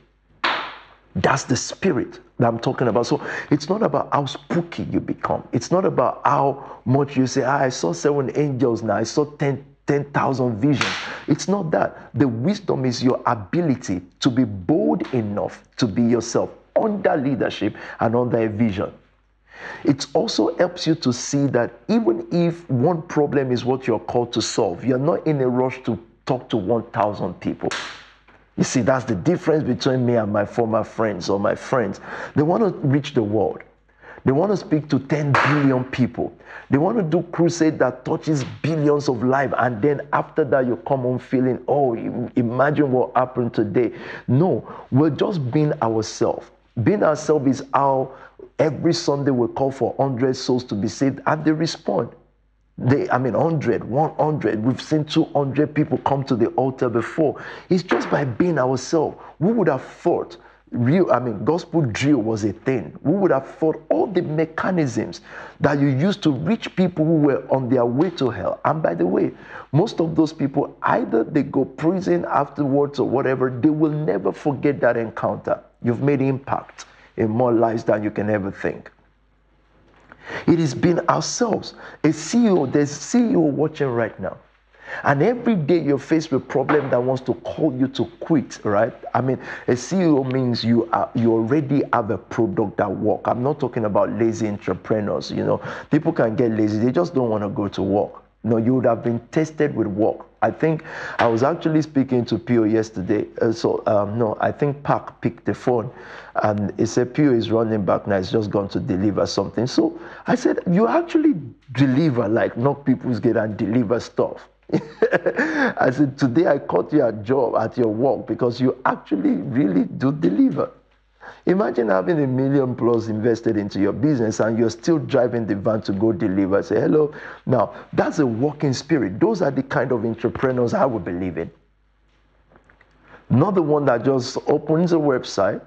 that's the spirit that I'm talking about. So it's not about how spooky you become. It's not about how much you say, ah, I saw seven angels now, I saw 10, 10,000 visions. It's not that. The wisdom is your ability to be bold enough to be yourself under leadership and under a vision. It also helps you to see that even if one problem is what you're called to solve, you're not in a rush to talk to 1,000 people. You see, that's the difference between me and my former friends or my friends. They want to reach the world. They want to speak to 10 billion people. They want to do crusade that touches billions of lives. And then after that, you come home feeling, oh, imagine what happened today. No, we're just being ourselves. Being ourselves is how every Sunday we call for 100 souls to be saved, and they respond. They, I mean, 100, 100. We've seen 200 people come to the altar before. It's just by being ourselves. We would have thought real, I mean, gospel drill was a thing. We would have thought all the mechanisms that you used to reach people who were on their way to hell. And by the way, most of those people, either they go prison afterwards or whatever, they will never forget that encounter. You've made impact in more lives than you can ever think. It has been ourselves. A CEO, there's a CEO watching right now. And every day you're faced with a problem that wants to call you to quit, right? I mean, a CEO means you are you already have a product that work. I'm not talking about lazy entrepreneurs, you know. People can get lazy, they just don't want to go to work. No, you would have been tested with work. I think I was actually speaking to Pio yesterday. Uh, so, um, no, I think Park picked the phone and he said, Pio is running back now. He's just gone to deliver something. So I said, You actually deliver, like knock people's gate and deliver stuff. (laughs) I said, Today I caught you a job at your work because you actually really do deliver. Imagine having a million plus invested into your business and you're still driving the van to go deliver. Say hello. Now, that's a working spirit. Those are the kind of entrepreneurs I would believe in. Not the one that just opens a website,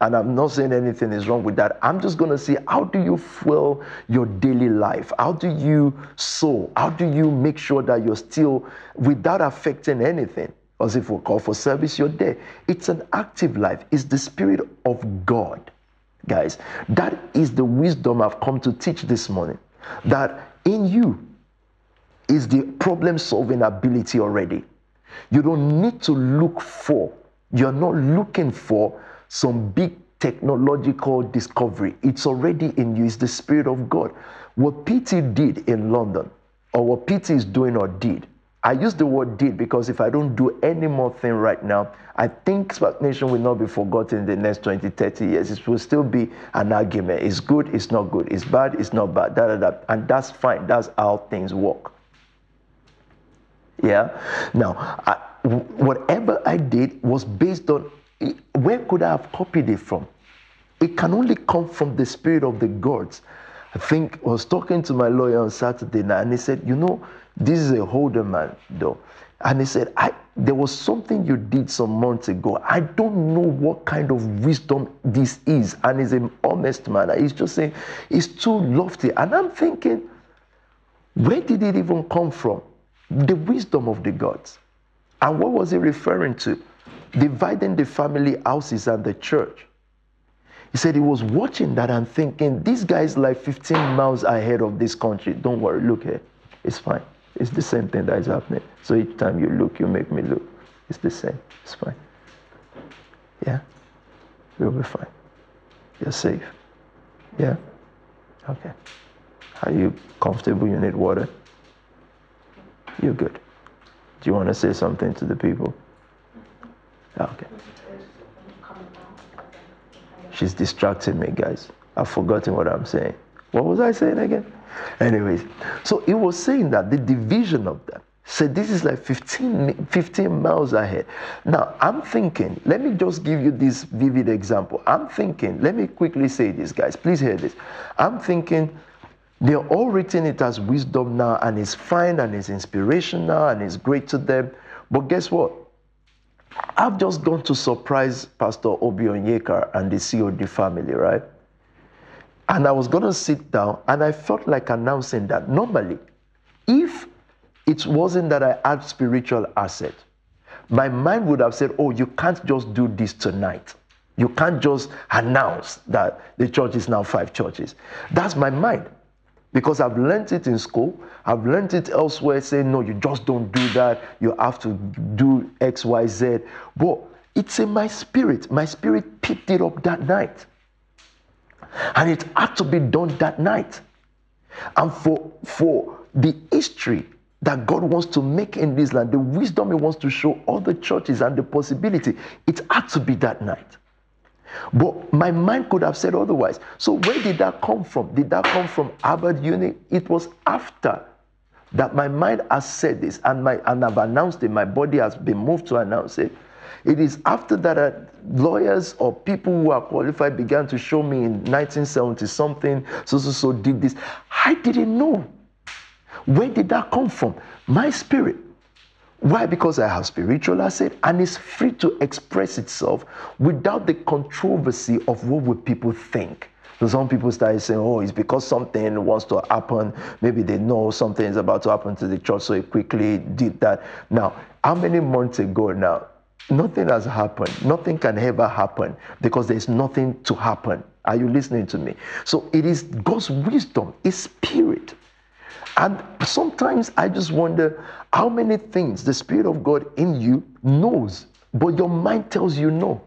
and I'm not saying anything is wrong with that. I'm just going to see how do you fuel your daily life? How do you sow? How do you make sure that you're still without affecting anything? As if we call for service, you're there. It's an active life. It's the Spirit of God. Guys, that is the wisdom I've come to teach this morning. That in you is the problem solving ability already. You don't need to look for, you're not looking for some big technological discovery. It's already in you, it's the Spirit of God. What PT did in London, or what PT is doing or did, I use the word did because if I don't do any more thing right now, I think SPAC Nation will not be forgotten in the next 20, 30 years. It will still be an argument. It's good, it's not good. It's bad, it's not bad. Da, da, da. And that's fine. That's how things work. Yeah? Now, I, whatever I did was based on where could I have copied it from? It can only come from the spirit of the gods. I think I was talking to my lawyer on Saturday night and he said, You know, This is a older man, though. And he said, I, there was something you did some months ago. I don't know what kind of wisdom this is. And he's an honest man. He's just saying, it's too lofty. And I'm thinking, where did it even come from? The wisdom of the gods. And what was he referring to? Dividing the family houses and the church. He said he was watching that and thinking, this guy is like 15 miles ahead of this country. Don't worry, look here. It's fine. It's the same thing that is happening. So each time you look, you make me look. It's the same. It's fine. Yeah? You'll be fine. You're safe. Yeah? Okay. Are you comfortable? You need water? You're good. Do you want to say something to the people? Ah, okay. She's distracting me, guys. I've forgotten what I'm saying. What was I saying again? Anyways, so he was saying that the division of them said this is like 15, 15 miles ahead. Now, I'm thinking, let me just give you this vivid example. I'm thinking, let me quickly say this, guys. Please hear this. I'm thinking they're all written it as wisdom now, and it's fine and it's inspirational and it's great to them. But guess what? I've just gone to surprise Pastor Obi Onyeka and the COD family, right? And I was going to sit down and I felt like announcing that normally, if it wasn't that I had spiritual asset, my mind would have said, Oh, you can't just do this tonight. You can't just announce that the church is now five churches. That's my mind. Because I've learned it in school, I've learned it elsewhere, saying, no, you just don't do that. You have to do X, Y, Z. But it's in my spirit. My spirit picked it up that night. And it had to be done that night. And for, for the history that God wants to make in this land, the wisdom He wants to show all the churches and the possibility, it had to be that night. But my mind could have said otherwise. So where did that come from? Did that come from Harvard Uni? It was after that my mind has said this and my and I've announced it. My body has been moved to announce it. It is after that uh, lawyers or people who are qualified began to show me in 1970 something, so so so did this. I didn't know. Where did that come from? My spirit. Why? Because I have spiritual asset and it's free to express itself without the controversy of what would people think. So some people start saying, oh, it's because something wants to happen. Maybe they know something is about to happen to the church, so it quickly did that. Now, how many months ago now? Nothing has happened. Nothing can ever happen because there's nothing to happen. Are you listening to me? So it is God's wisdom, His spirit and sometimes I just wonder how many things the Spirit of God in you knows, but your mind tells you no.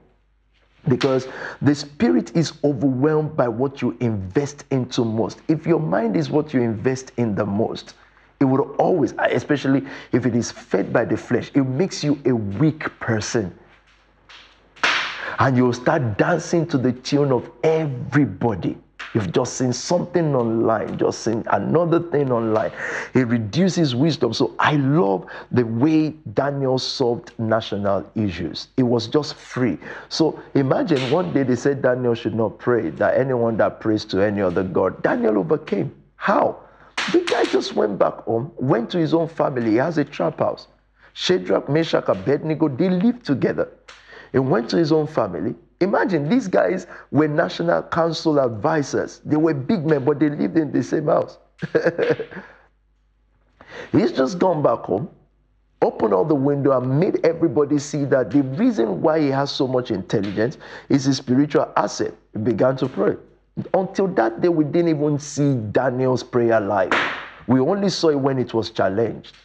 Because the spirit is overwhelmed by what you invest into most. If your mind is what you invest in the most, it will always, especially if it is fed by the flesh, it makes you a weak person. And you'll start dancing to the tune of everybody. You've just seen something online, just seen another thing online. It reduces wisdom. So I love the way Daniel solved national issues. It was just free. So imagine one day they said Daniel should not pray, that anyone that prays to any other God, Daniel overcame. How? The guy just went back home, went to his own family. He has a trap house. Shadrach, Meshach, Abednego, they lived together. He went to his own family. Imagine these guys were national council advisors. They were big men, but they lived in the same house. (laughs) He's just gone back home, opened all the window, and made everybody see that the reason why he has so much intelligence is his spiritual asset. He began to pray. Until that day, we didn't even see Daniel's prayer life. We only saw it when it was challenged.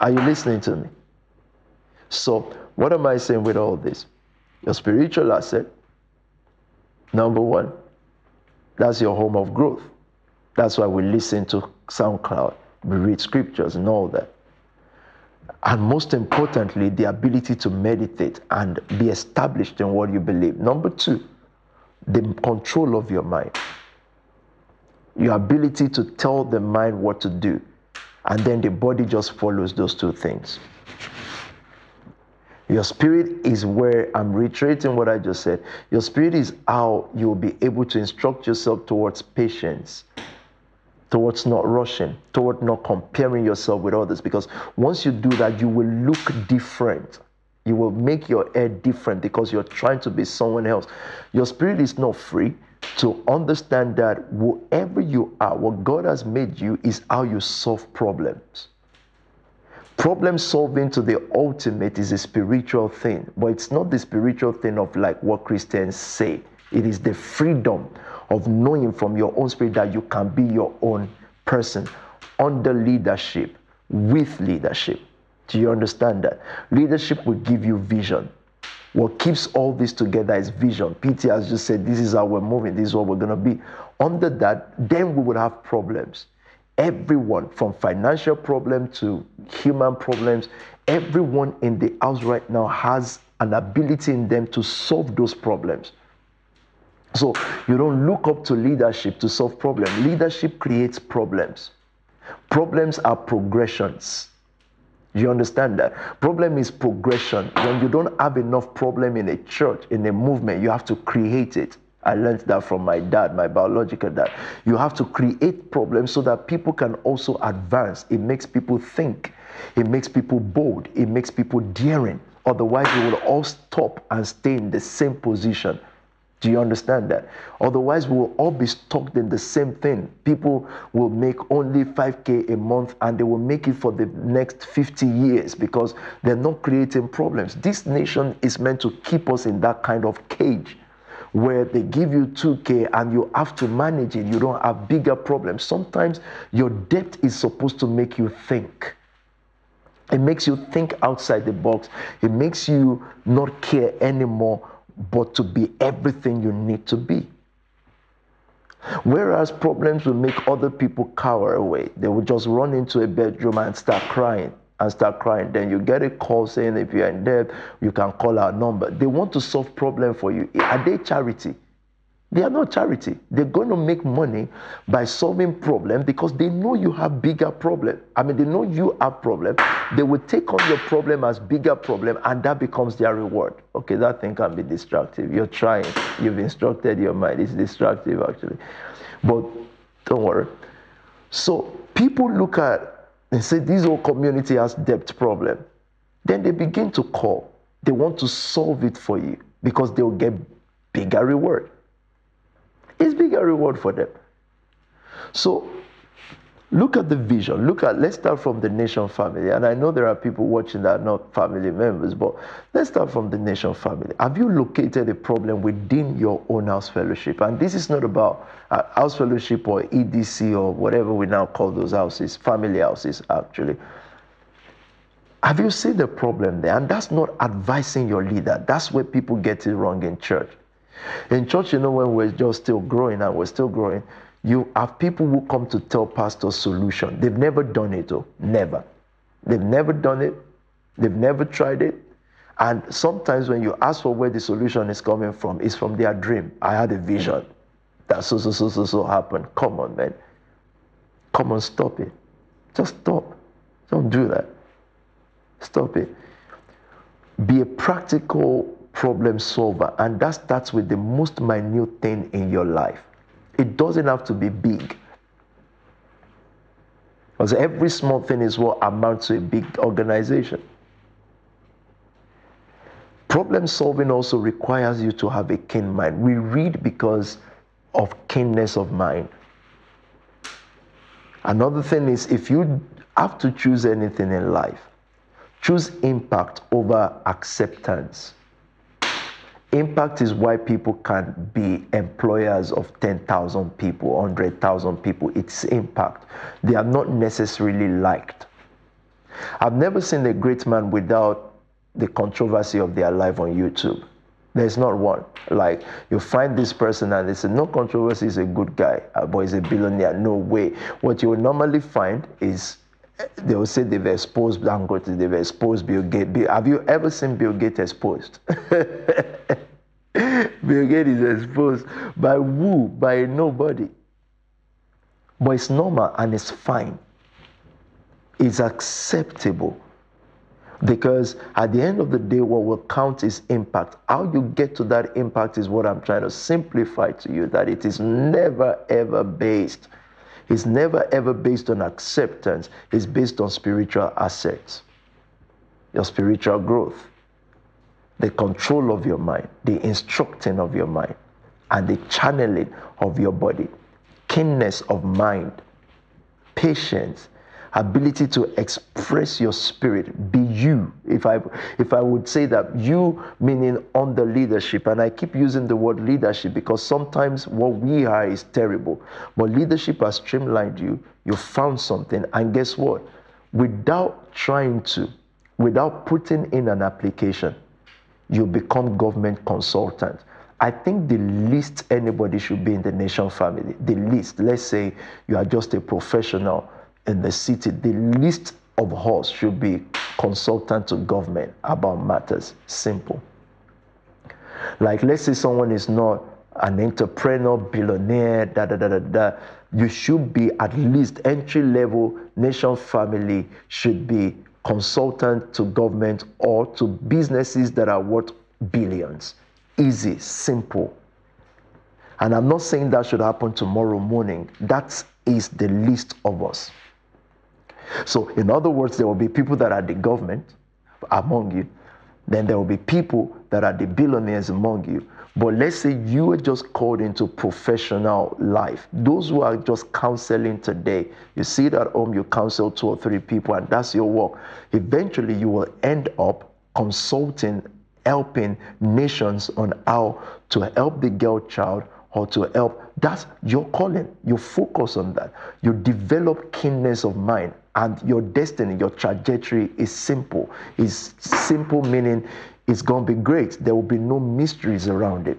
Are you listening to me? So, what am I saying with all this? Your spiritual asset, number one, that's your home of growth. That's why we listen to SoundCloud, we read scriptures and all that. And most importantly, the ability to meditate and be established in what you believe. Number two, the control of your mind. Your ability to tell the mind what to do, and then the body just follows those two things. Your spirit is where I'm reiterating what I just said. Your spirit is how you'll be able to instruct yourself towards patience. towards not rushing, toward not comparing yourself with others. Because once you do that, you will look different. You will make your hair different because you're trying to be someone else. Your spirit is not free to understand that wherever you are, what God has made you is how you solve problems. Problem solving to the ultimate is a spiritual thing, but it's not the spiritual thing of like what Christians say. It is the freedom of knowing from your own spirit that you can be your own person under leadership, with leadership. Do you understand that? Leadership will give you vision. What keeps all this together is vision. PT has just said, This is how we're moving, this is what we're going to be. Under that, then we would have problems. Everyone, from financial problem to human problems, everyone in the house right now has an ability in them to solve those problems. So you don't look up to leadership to solve problems. Leadership creates problems. Problems are progressions. You understand that? Problem is progression. When you don't have enough problem in a church, in a movement, you have to create it. I learned that from my dad, my biological dad. You have to create problems so that people can also advance. It makes people think. It makes people bold. It makes people daring. Otherwise, we will all stop and stay in the same position. Do you understand that? Otherwise, we'll all be stuck in the same thing. People will make only 5K a month and they will make it for the next 50 years because they're not creating problems. This nation is meant to keep us in that kind of cage where they give you 2K and you have to manage it. You don't have bigger problems. Sometimes your debt is supposed to make you think. It makes you think outside the box. It makes you not care anymore but to be everything you need to be. Whereas problems will make other people cower away. They will just run into a bedroom and start crying and start crying. Then you get a call saying if you're in debt, you can call our number. They want to solve problem for you. Are they charity? They are not charity. They're going to make money by solving problem because they know you have bigger problem. I mean, they know you have problem. They will take on your problem as bigger problem, and that becomes their reward. Okay, that thing can be destructive. You're trying. You've instructed your mind. It's destructive actually, but don't worry. So people look at and say this whole community has debt problem. Then they begin to call. They want to solve it for you because they will get bigger reward. It's bigger reward for them. So look at the vision. Look at let's start from the nation family. And I know there are people watching that are not family members, but let's start from the nation family. Have you located a problem within your own house fellowship? And this is not about uh, house fellowship or EDC or whatever we now call those houses, family houses actually. Have you seen the problem there? And that's not advising your leader. That's where people get it wrong in church. In church, you know, when we're just still growing and we're still growing, you have people who come to tell pastor solution. They've never done it, though. Never. They've never done it. They've never tried it. And sometimes when you ask for where the solution is coming from, it's from their dream. I had a vision that so, so, so, so, so happened. Come on, man. Come on, stop it. Just stop. Don't do that. Stop it. Be a practical problem solver. And that starts with the most minute thing in your life. It doesn't have to be big. Because every small thing is what amounts to a big organization. Problem solving also requires you to have a keen mind. We read because of keenness of mind. Another thing is if you have to choose anything in life, choose impact over acceptance. Impact is why people can be employers of 10,000 people, 100,000 people. It's impact. They are not necessarily liked. I've never seen a great man without the controversy of their life on YouTube. There's not one. Like you find this person and they say, no controversy is a good guy, uh, but he's a billionaire. No way. What you will normally find is they will say they've exposed Dangote, they've exposed Bill Gates. Have you ever seen Bill Gates exposed? (laughs) Bill Gates is exposed by who? By nobody. But it's normal and it's fine. It's acceptable. Because at the end of the day, what will count is impact. How you get to that impact is what I'm trying to simplify to you that it is never ever based is never ever based on acceptance, it's based on spiritual assets, your spiritual growth, the control of your mind, the instructing of your mind, and the channeling of your body, keenness of mind, patience, ability to express your spirit be you. If i if i would say that you meaning under leadership and i keep using the word leadership because sometimes what we are is terrible but leadership has streamlined you you found something and guess what? Without trying to without putting in an application you become government consultant. I think the least anybody should be in the nation family, the least, let's say you are just a professional in the city, the least of us should be consultant to government about matters. Simple. Like, let's say someone is not an entrepreneur, billionaire, da da da da da. You should be at least entry level nation family should be consultant to government or to businesses that are worth billions. Easy, simple. And I'm not saying that should happen tomorrow morning. That is the least of us. So, in other words, there will be people that are the government among you. Then there will be people that are the billionaires among you. But let's say you are just called into professional life. Those who are just counseling today, you see that home, you counsel two or three people, and that's your work. Eventually, you will end up consulting, helping nations on how to help the girl child or to help. That's your calling. You focus on that. You develop keenness of mind and your destiny, your trajectory is simple. Is simple meaning it's going to be great. There will be no mysteries around it.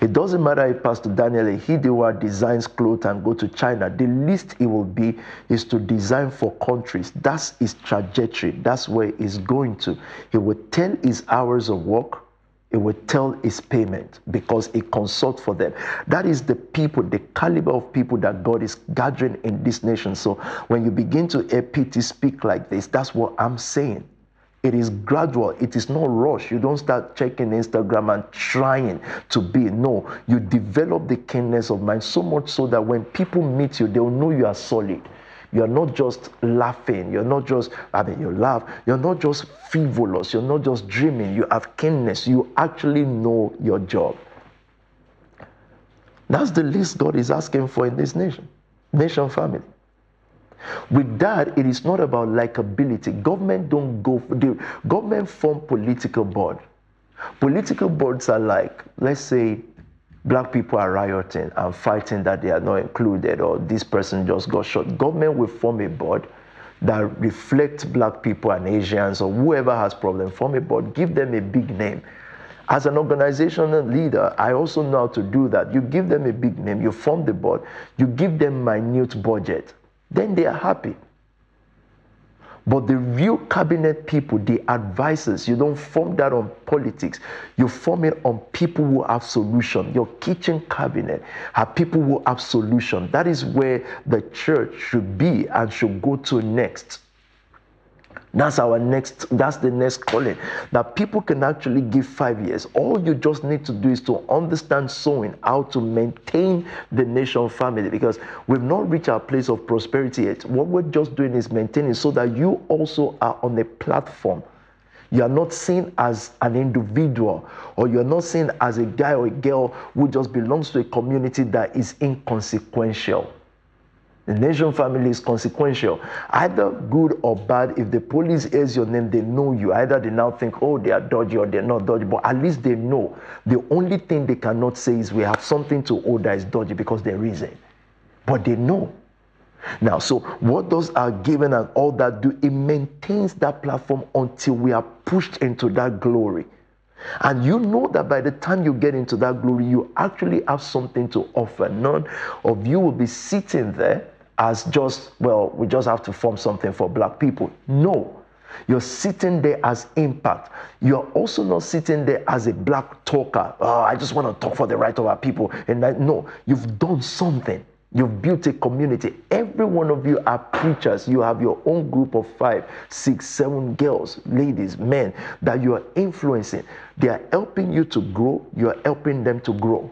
It doesn't matter if Pastor Daniel Hidewa designs clothes and go to China. The least it will be is to design for countries. That's his trajectory. That's where he's going to. He will tell his hours of work it will tell its payment because it consults for them. That is the people, the caliber of people that God is gathering in this nation. So when you begin to hear PT speak like this, that's what I'm saying. It is gradual. It is not rush. You don't start checking Instagram and trying to be. No, you develop the keenness of mind so much so that when people meet you, they'll know you are solid. You're not just laughing. You're not just, I mean, you laugh. You're not just frivolous. You're not just dreaming. You have keenness. You actually know your job. That's the least God is asking for in this nation, nation family. With that, it is not about likability. Government don't go for the government form political board. Political boards are like, let's say, black people are rioting and fighting that they are not included or this person just got shot, government will form a board that reflects black people and Asians or whoever has problem, form a board, give them a big name. As an organizational leader, I also know how to do that. You give them a big name, you form the board, you give them minute budget, then they are happy. But the real cabinet people, the advisors, you don't form that on politics. You form it on people who have solution. Your kitchen cabinet have people who have solution. That is where the church should be and should go to next. That's our next, that's the next calling. That people can actually give five years. All you just need to do is to understand sowing, how to maintain the nation family, because we've not reached our place of prosperity yet. What we're just doing is maintaining so that you also are on a platform. You are not seen as an individual, or you're not seen as a guy or a girl who just belongs to a community that is inconsequential. The nation family is consequential. Either good or bad, if the police hears your name, they know you. Either they now think, oh, they are dodgy or they're not dodgy, but at least they know. The only thing they cannot say is we have something to that is dodgy because there isn't. But they know. Now, so what does our giving and all that do? It maintains that platform until we are pushed into that glory. And you know that by the time you get into that glory, you actually have something to offer. None of you will be sitting there as just, well, we just have to form something for black people. No. You're sitting there as impact. You're also not sitting there as a black talker. Oh, I just want to talk for the right of our people. And I, no, you've done something. You've built a community. Every one of you are preachers. You have your own group of five, six, seven girls, ladies, men that you are influencing. They are helping you to grow. You are helping them to grow.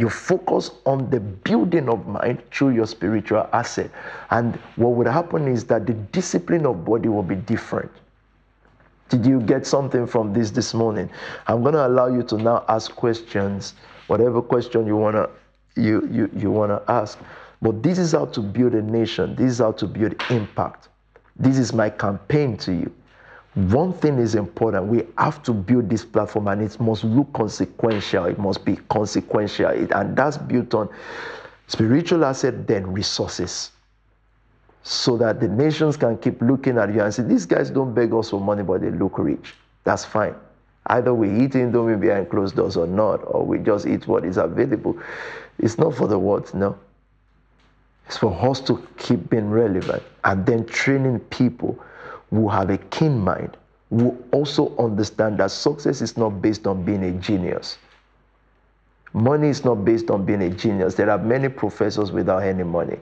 You focus on the building of mind through your spiritual asset. And what would happen is that the discipline of body will be different. Did you get something from this this morning? I'm going to allow you to now ask questions, whatever question you want to you, you, you want to ask. But this is how to build a nation. This is how to build impact. This is my campaign to you. One thing is important. We have to build this platform and it must look consequential. It must be consequential. And that's built on spiritual asset, then resources. So that the nations can keep looking at you and say, these guys don't beg us for money, but they look rich. That's fine. Either we eat indomie behind closed doors or not, or we just eat what is available. It's not for the world, no. It's for us to keep being relevant and then training people who have a keen mind, who also understand that success is not based on being a genius. Money is not based on being a genius. There are many professors without any money.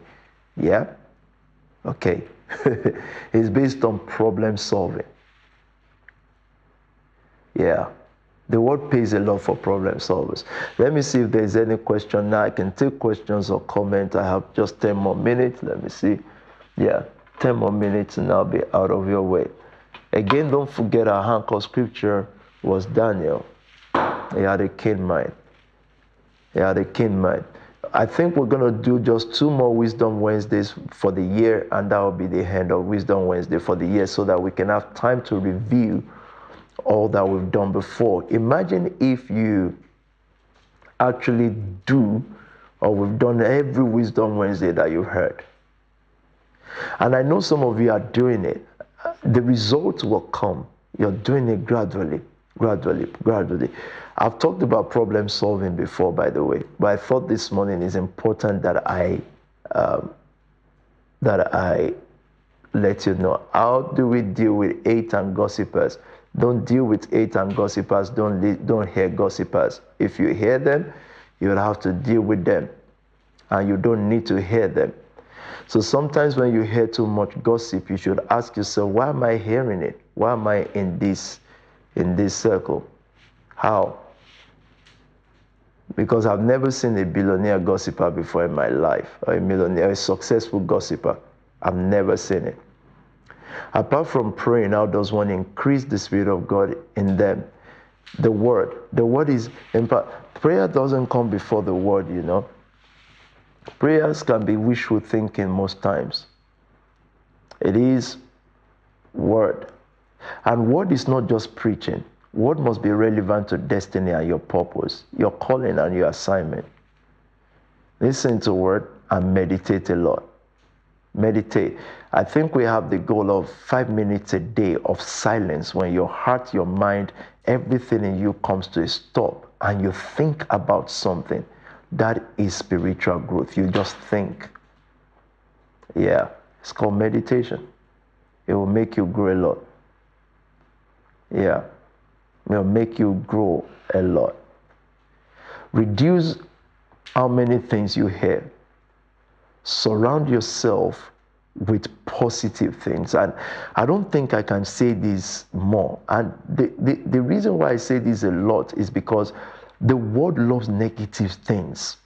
Yeah? Okay. (laughs) it's based on problem solving. Yeah. The world pays a lot for problem solvers. Let me see if there's any question now. I can take questions or comments. I have just 10 more minutes. Let me see. Yeah. 10 more minutes and I'll be out of your way. Again, don't forget our anchor scripture was Daniel. He had a keen mind. He had a keen mind. I think we're going to do just two more Wisdom Wednesdays for the year, and that will be the end of Wisdom Wednesday for the year so that we can have time to review all that we've done before. Imagine if you actually do, or we've done every Wisdom Wednesday that you've heard. And I know some of you are doing it. The results will come. You're doing it gradually, gradually, gradually. I've talked about problem solving before, by the way, but I thought this morning is important that I um, that I let you know. How do we deal with hate and gossipers? Don't deal with hate and gossipers. Don't don't hear gossipers. If you hear them, you'll have to deal with them, and you don't need to hear them. So sometimes when you hear too much gossip, you should ask yourself, why am I hearing it? Why am I in this in this circle? How? Because I've never seen a billionaire gossiper before in my life, or a millionaire, a successful gossiper. I've never seen it. Apart from praying, how does one increase the Spirit of God in them? The Word. The Word is, in prayer doesn't come before the Word, you know. Prayers can be wishful thinking most times. It is word. And word is not just preaching. Word must be relevant to destiny and your purpose, your calling and your assignment. Listen to word and meditate a lot. Meditate. I think we have the goal of five minutes a day of silence when your heart, your mind, everything in you comes to a stop and you think about something. That is spiritual growth. You just think. Yeah, it's called meditation. It will make you grow a lot. Yeah, it will make you grow a lot. Reduce how many things you hear. Surround yourself with positive things. And I don't think I can say this more. And the, the, the reason why I say this a lot is because the world loves negative things.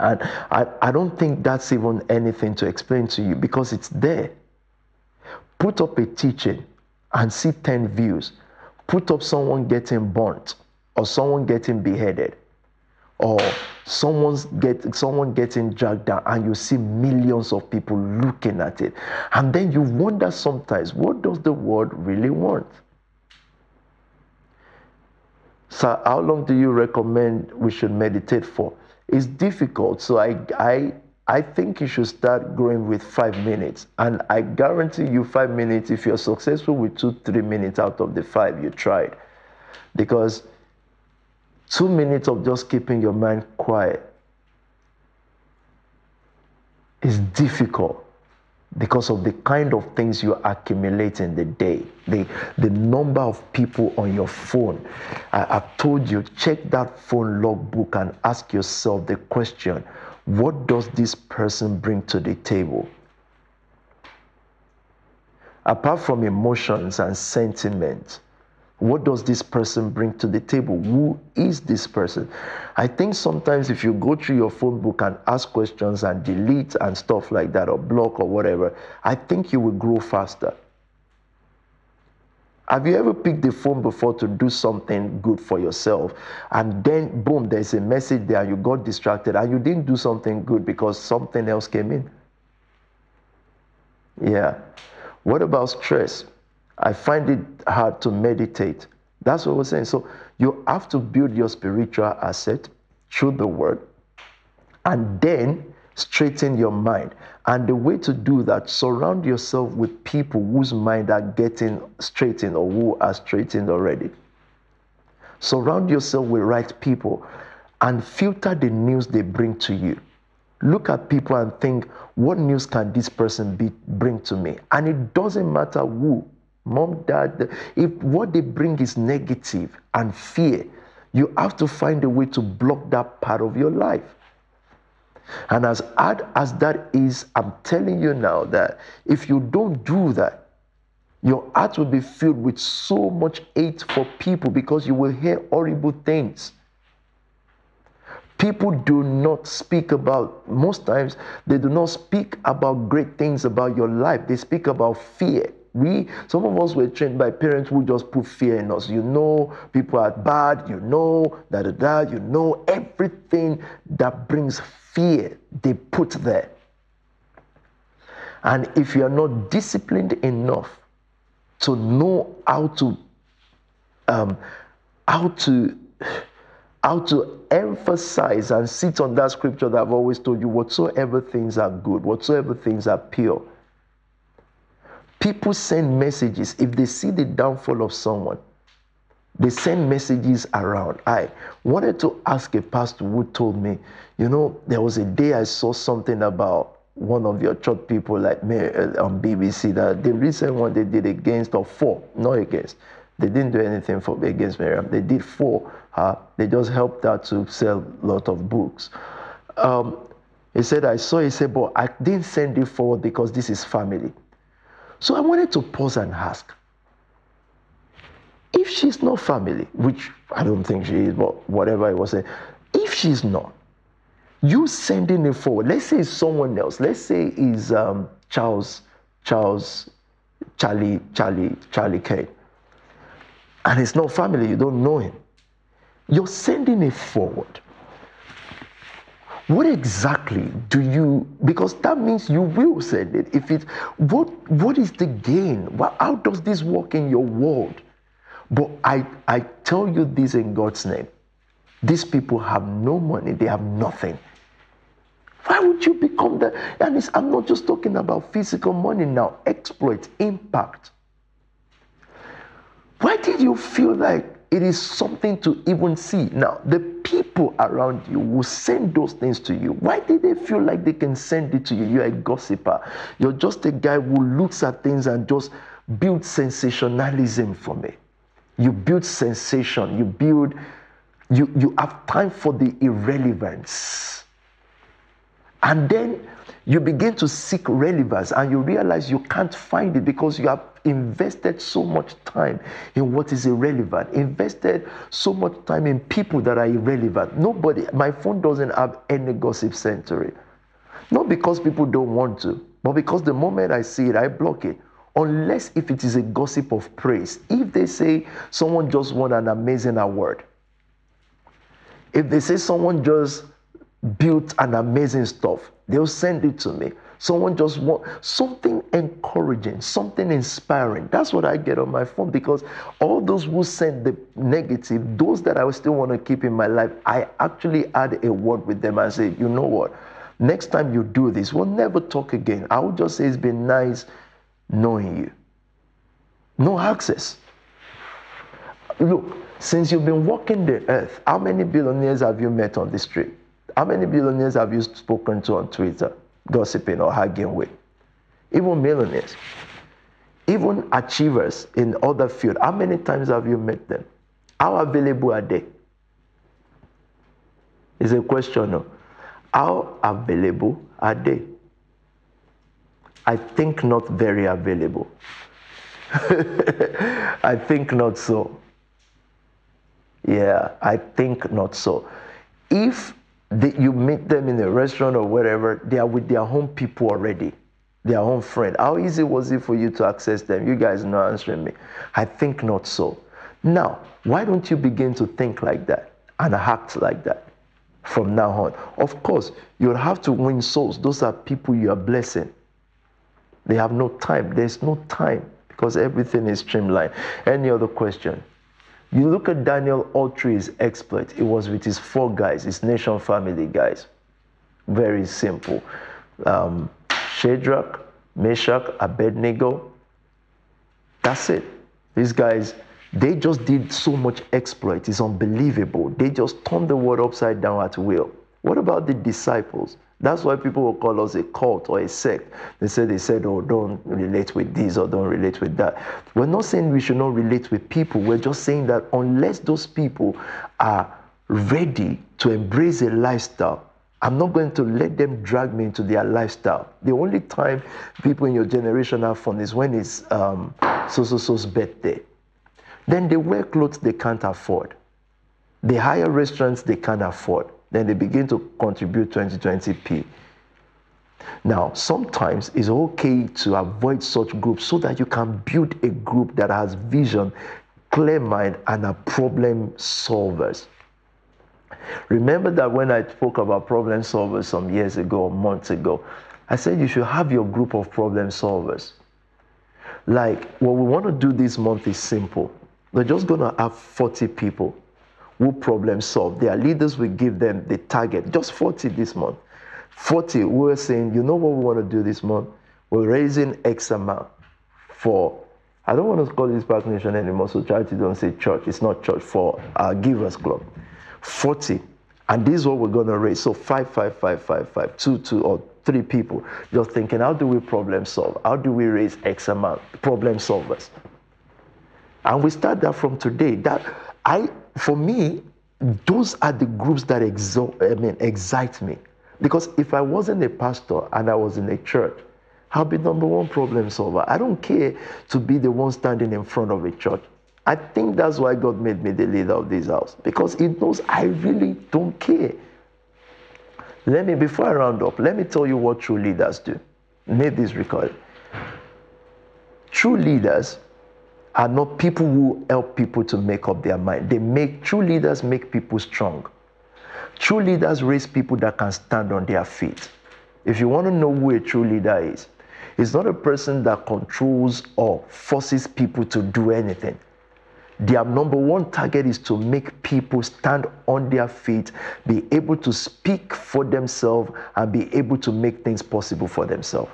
And I, I don't think that's even anything to explain to you because it's there. Put up a teaching and see 10 views. Put up someone getting burnt or someone getting beheaded or someone's get, someone getting dragged down and you see millions of people looking at it. And then you wonder sometimes, what does the world really want? So, how long do you recommend we should meditate for? It's difficult. So, I, I, I think you should start growing with five minutes. And I guarantee you, five minutes, if you're successful with two, three minutes out of the five you tried. Because two minutes of just keeping your mind quiet is difficult because of the kind of things you accumulate in the day, the, the number of people on your phone. I, have told you, check that phone logbook and ask yourself the question what does this person bring to the table? Apart from emotions and sentiments, What does this person bring to the table? Who is this person? I think sometimes if you go through your phone book and ask questions and delete and stuff like that, or block or whatever, I think you will grow faster. Have you ever picked the phone before to do something good for yourself and then, boom, there's a message there you got distracted and you didn't do something good because something else came in? Yeah. What about stress? I find it hard to meditate. That's what we're saying. So you have to build your spiritual asset through the word and then straighten your mind. And the way to do that, surround yourself with people whose mind are getting straightened or who are straightened already. Surround yourself with right people and filter the news they bring to you. Look at people and think, what news can this person be, bring to me? And it doesn't matter who, mom, dad, if what they bring is negative and fear, you have to find a way to block that part of your life. And as hard as that is, I'm telling you now that if you don't do that, your heart will be filled with so much hate for people because you will hear horrible things. People do not speak about, most times, they do not speak about great things about your life. They speak about fear. We, some of us were trained by parents who just put fear in us. You know, people are bad, you know, da da da, you know, everything that brings fear, they put there. And if you are not disciplined enough to know how to, um, how to, how to emphasize and sit on that scripture that I've always told you whatsoever things are good, whatsoever things are pure. People send messages if they see the downfall of someone. They send messages around. I wanted to ask a pastor who told me, you know, there was a day I saw something about one of your church people like me uh, on BBC that the recent one they did against or for, not against. They didn't do anything for against Miriam. They did for her. They just helped her to sell a lot of books. Um, he said, I saw, he said, but I didn't send it forward because this is family. So I wanted to pause and ask if she's not family, which I don't think she is, but whatever I was if she's not, you sending it forward, let's say it's someone else, let's say it's um, Charles, Charles, Charlie, Charlie, Charlie Kane and it's not family, you don't know him. You're sending it forward. What exactly do you because that means you will send it. If it what what is the gain? Well, how does this work in your world? But I, I tell you this in God's name. These people have no money, they have nothing. Why would you become the and I'm not just talking about physical money now, exploit, impact. Why did you feel like it is something to even see? Now, the people around you will send those things to you. Why did they feel like they can send it to you? You're a gossiper. You're just a guy who looks at things and just builds sensationalism for me. You build sensation. You build, you, you have time for the irrelevance. And then you begin to seek relevance and you realize you can't find it because you have invested so much time in what is irrelevant, invested so much time in people that are irrelevant. Nobody, my phone doesn't have any gossip center. Not because people don't want to, but because the moment I see it, I block it. Unless if it is a gossip of praise. If they say someone just won an amazing award, if they say someone just built an amazing stuff, they'll send it to me. Someone just want something encouraging, something inspiring. That's what I get on my phone because all those who send the negative, those that I still want to keep in my life, I actually add a word with them and say, you know what? Next time you do this, we'll never talk again. I will just say it's been nice knowing you. No access. Look, since you've been walking the earth, how many billionaires have you met on the street? How many billionaires have you spoken to on Twitter? Gossiping or hugging with. Even millionaires, even achievers in other fields. How many times have you met them? How available are they? Is a question. How available are they? I think not very available. (laughs) I think not so. Yeah, I think not so. If they, you meet them in a restaurant or wherever, they are with their home people already, their home friend. How easy was it for you to access them? You guys are not answering me. I think not so. Now, why don't you begin to think like that and act like that from now on? Of course, you'll have to win souls. Those are people you are blessing. They have no time. There's no time because everything is streamlined. Any other question? You look at Daniel Autry's exploit, it was with his four guys, his nation family guys. Very simple. Um, Shadrach, Meshach, Abednego. That's it. These guys, they just did so much exploit. It's unbelievable. They just turned the world upside down at will. What about the disciples? That's why people will call us a cult or a sect. They say they said, oh, don't relate with this or don't relate with that. We're not saying we should not relate with people. We're just saying that unless those people are ready to embrace a lifestyle, I'm not going to let them drag me into their lifestyle. The only time people in your generation have fun is when it's um, so so so's birthday. Then they wear clothes they can't afford. They hire restaurants they can't afford then they begin to contribute 2020p. Now, sometimes it's okay to avoid such groups so that you can build a group that has vision, clear mind, and are problem solvers. Remember that when I spoke about problem solvers some years ago months ago, I said you should have your group of problem solvers. Like, what we want to do this month is simple. We're just going to have 40 people who problem solve. Their leaders will give them the target, just 40 this month. 40, we're saying, you know what we want to do this month? We're raising X amount for, I don't want to call this SPAC Nation anymore, so charity don't say church. It's not church, for our Givers Club. 40. And this is what we're going to raise. So five, five, five, five, five, two, two, or three people. Just thinking, how do we problem solve? How do we raise X amount? Problem solvers. And we start that from today. That I for me, those are the groups that exo- I mean, excite me. Because if I wasn't a pastor and I was in a church, I'll be number one problem solver. I don't care to be the one standing in front of a church. I think that's why God made me the leader of this house because He knows I really don't care. Let me, before I round up, let me tell you what true leaders do. Make this record. True leaders are not people who help people to make up their mind. They make true leaders make people strong. True leaders raise people that can stand on their feet. If you want to know who a true leader is, it's not a person that controls or forces people to do anything. Their number one target is to make people stand on their feet, be able to speak for themselves, and be able to make things possible for themselves.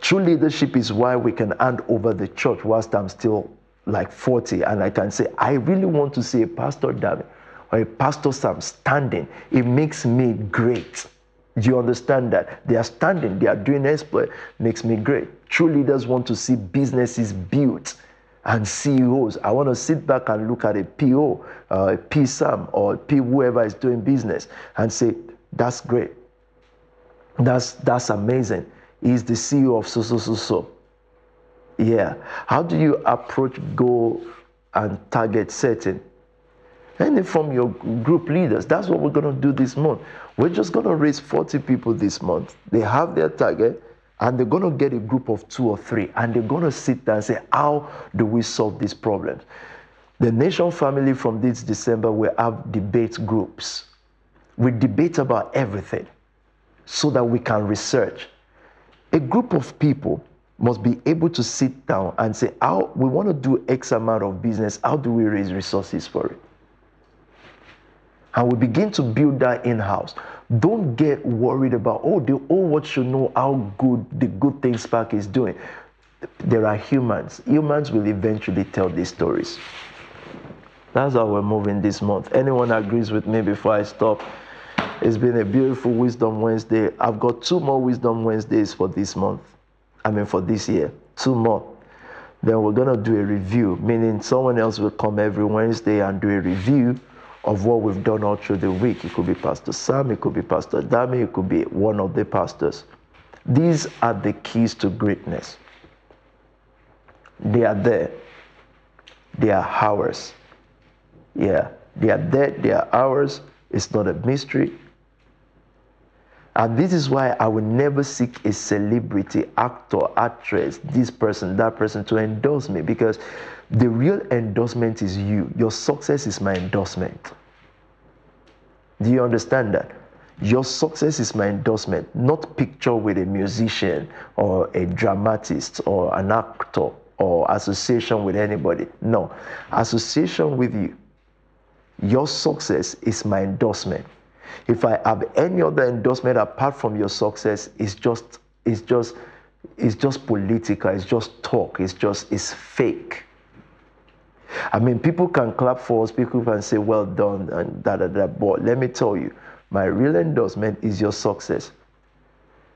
True leadership is why we can hand over the church whilst I'm still like 40 and I can say, I really want to see a Pastor David or a Pastor Sam standing. It makes me great. Do you understand that? They are standing, they are doing exploit, makes me great. True leaders want to see businesses built and CEOs. I want to sit back and look at a PO, uh, a PSAM, or P whoever is doing business and say, that's great. That's, that's amazing. He's the CEO of so so so so. Yeah. How do you approach goal and target setting? And from your group leaders, that's what we're going to do this month. We're just going to raise 40 people this month. They have their target and they're going to get a group of two or three and they're going to sit there and say, How do we solve these problems? The nation family from this December will have debate groups. We debate about everything so that we can research a group of people must be able to sit down and say, how we want to do X amount of business, how do we raise resources for it? And we begin to build that in-house. Don't get worried about, oh, the whole world should know how good the good things SPAC is doing. There are humans. Humans will eventually tell these stories. That's how we're moving this month. Anyone agrees with me before I stop? It's been a beautiful Wisdom Wednesday. I've got two more Wisdom Wednesdays for this month. I mean, for this year. Two more. Then we're going to do a review, meaning someone else will come every Wednesday and do a review of what we've done all through the week. It could be Pastor Sam, it could be Pastor Dami, it could be one of the pastors. These are the keys to greatness. They are there, they are ours. Yeah, they are there, they are ours. It's not a mystery. And this is why I will never seek a celebrity, actor, actress, this person, that person to endorse me because the real endorsement is you. Your success is my endorsement. Do you understand that? Your success is my endorsement, not picture with a musician or a dramatist or an actor or association with anybody. No, association with you. Your success is my endorsement. If I have any other endorsement apart from your success, it's just, it's just, it's just political. It's just talk. It's just, it's fake. I mean, people can clap for us, people can say, well done, and da da da. But let me tell you, my real endorsement is your success.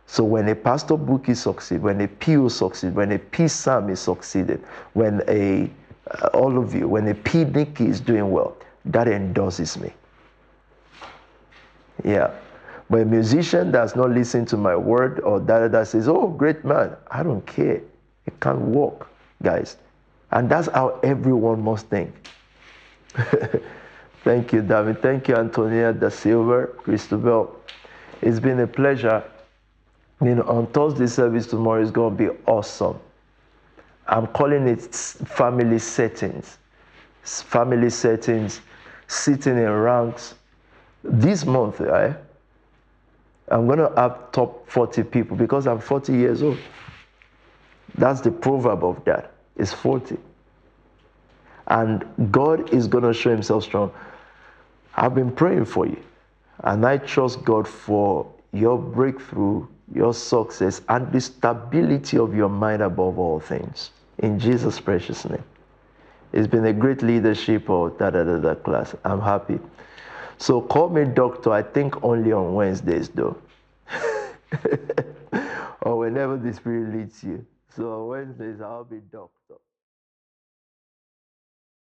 So when a pastor Bookie succeed, when a PO succeed, when a P Sam is succeeded, when a uh, all of you, when a P Nicky is doing well, that endorses me. Yeah. But a musician does not listen to my word or that that says, oh, great man, I don't care. It can't work, guys. And that's how everyone must think. (laughs) Thank you, David. Thank you, Antonia da Silva, Christabel. It's been a pleasure. You know, on Thursday service tomorrow is going to be awesome. I'm calling it family settings. Family settings, sitting in ranks. This month, right, I'm going to have top 40 people because I'm 40 years old. That's the proverb of that. It's 40. And God is going to show himself strong. I've been praying for you. And I trust God for your breakthrough, your success, and the stability of your mind above all things. In Jesus' precious name. It's been a great leadership of da da da class. I'm happy. So call me doctor, I think only on Wednesdays though. (laughs) or whenever the Spirit leads you. So on Wednesdays, I'll be doctor.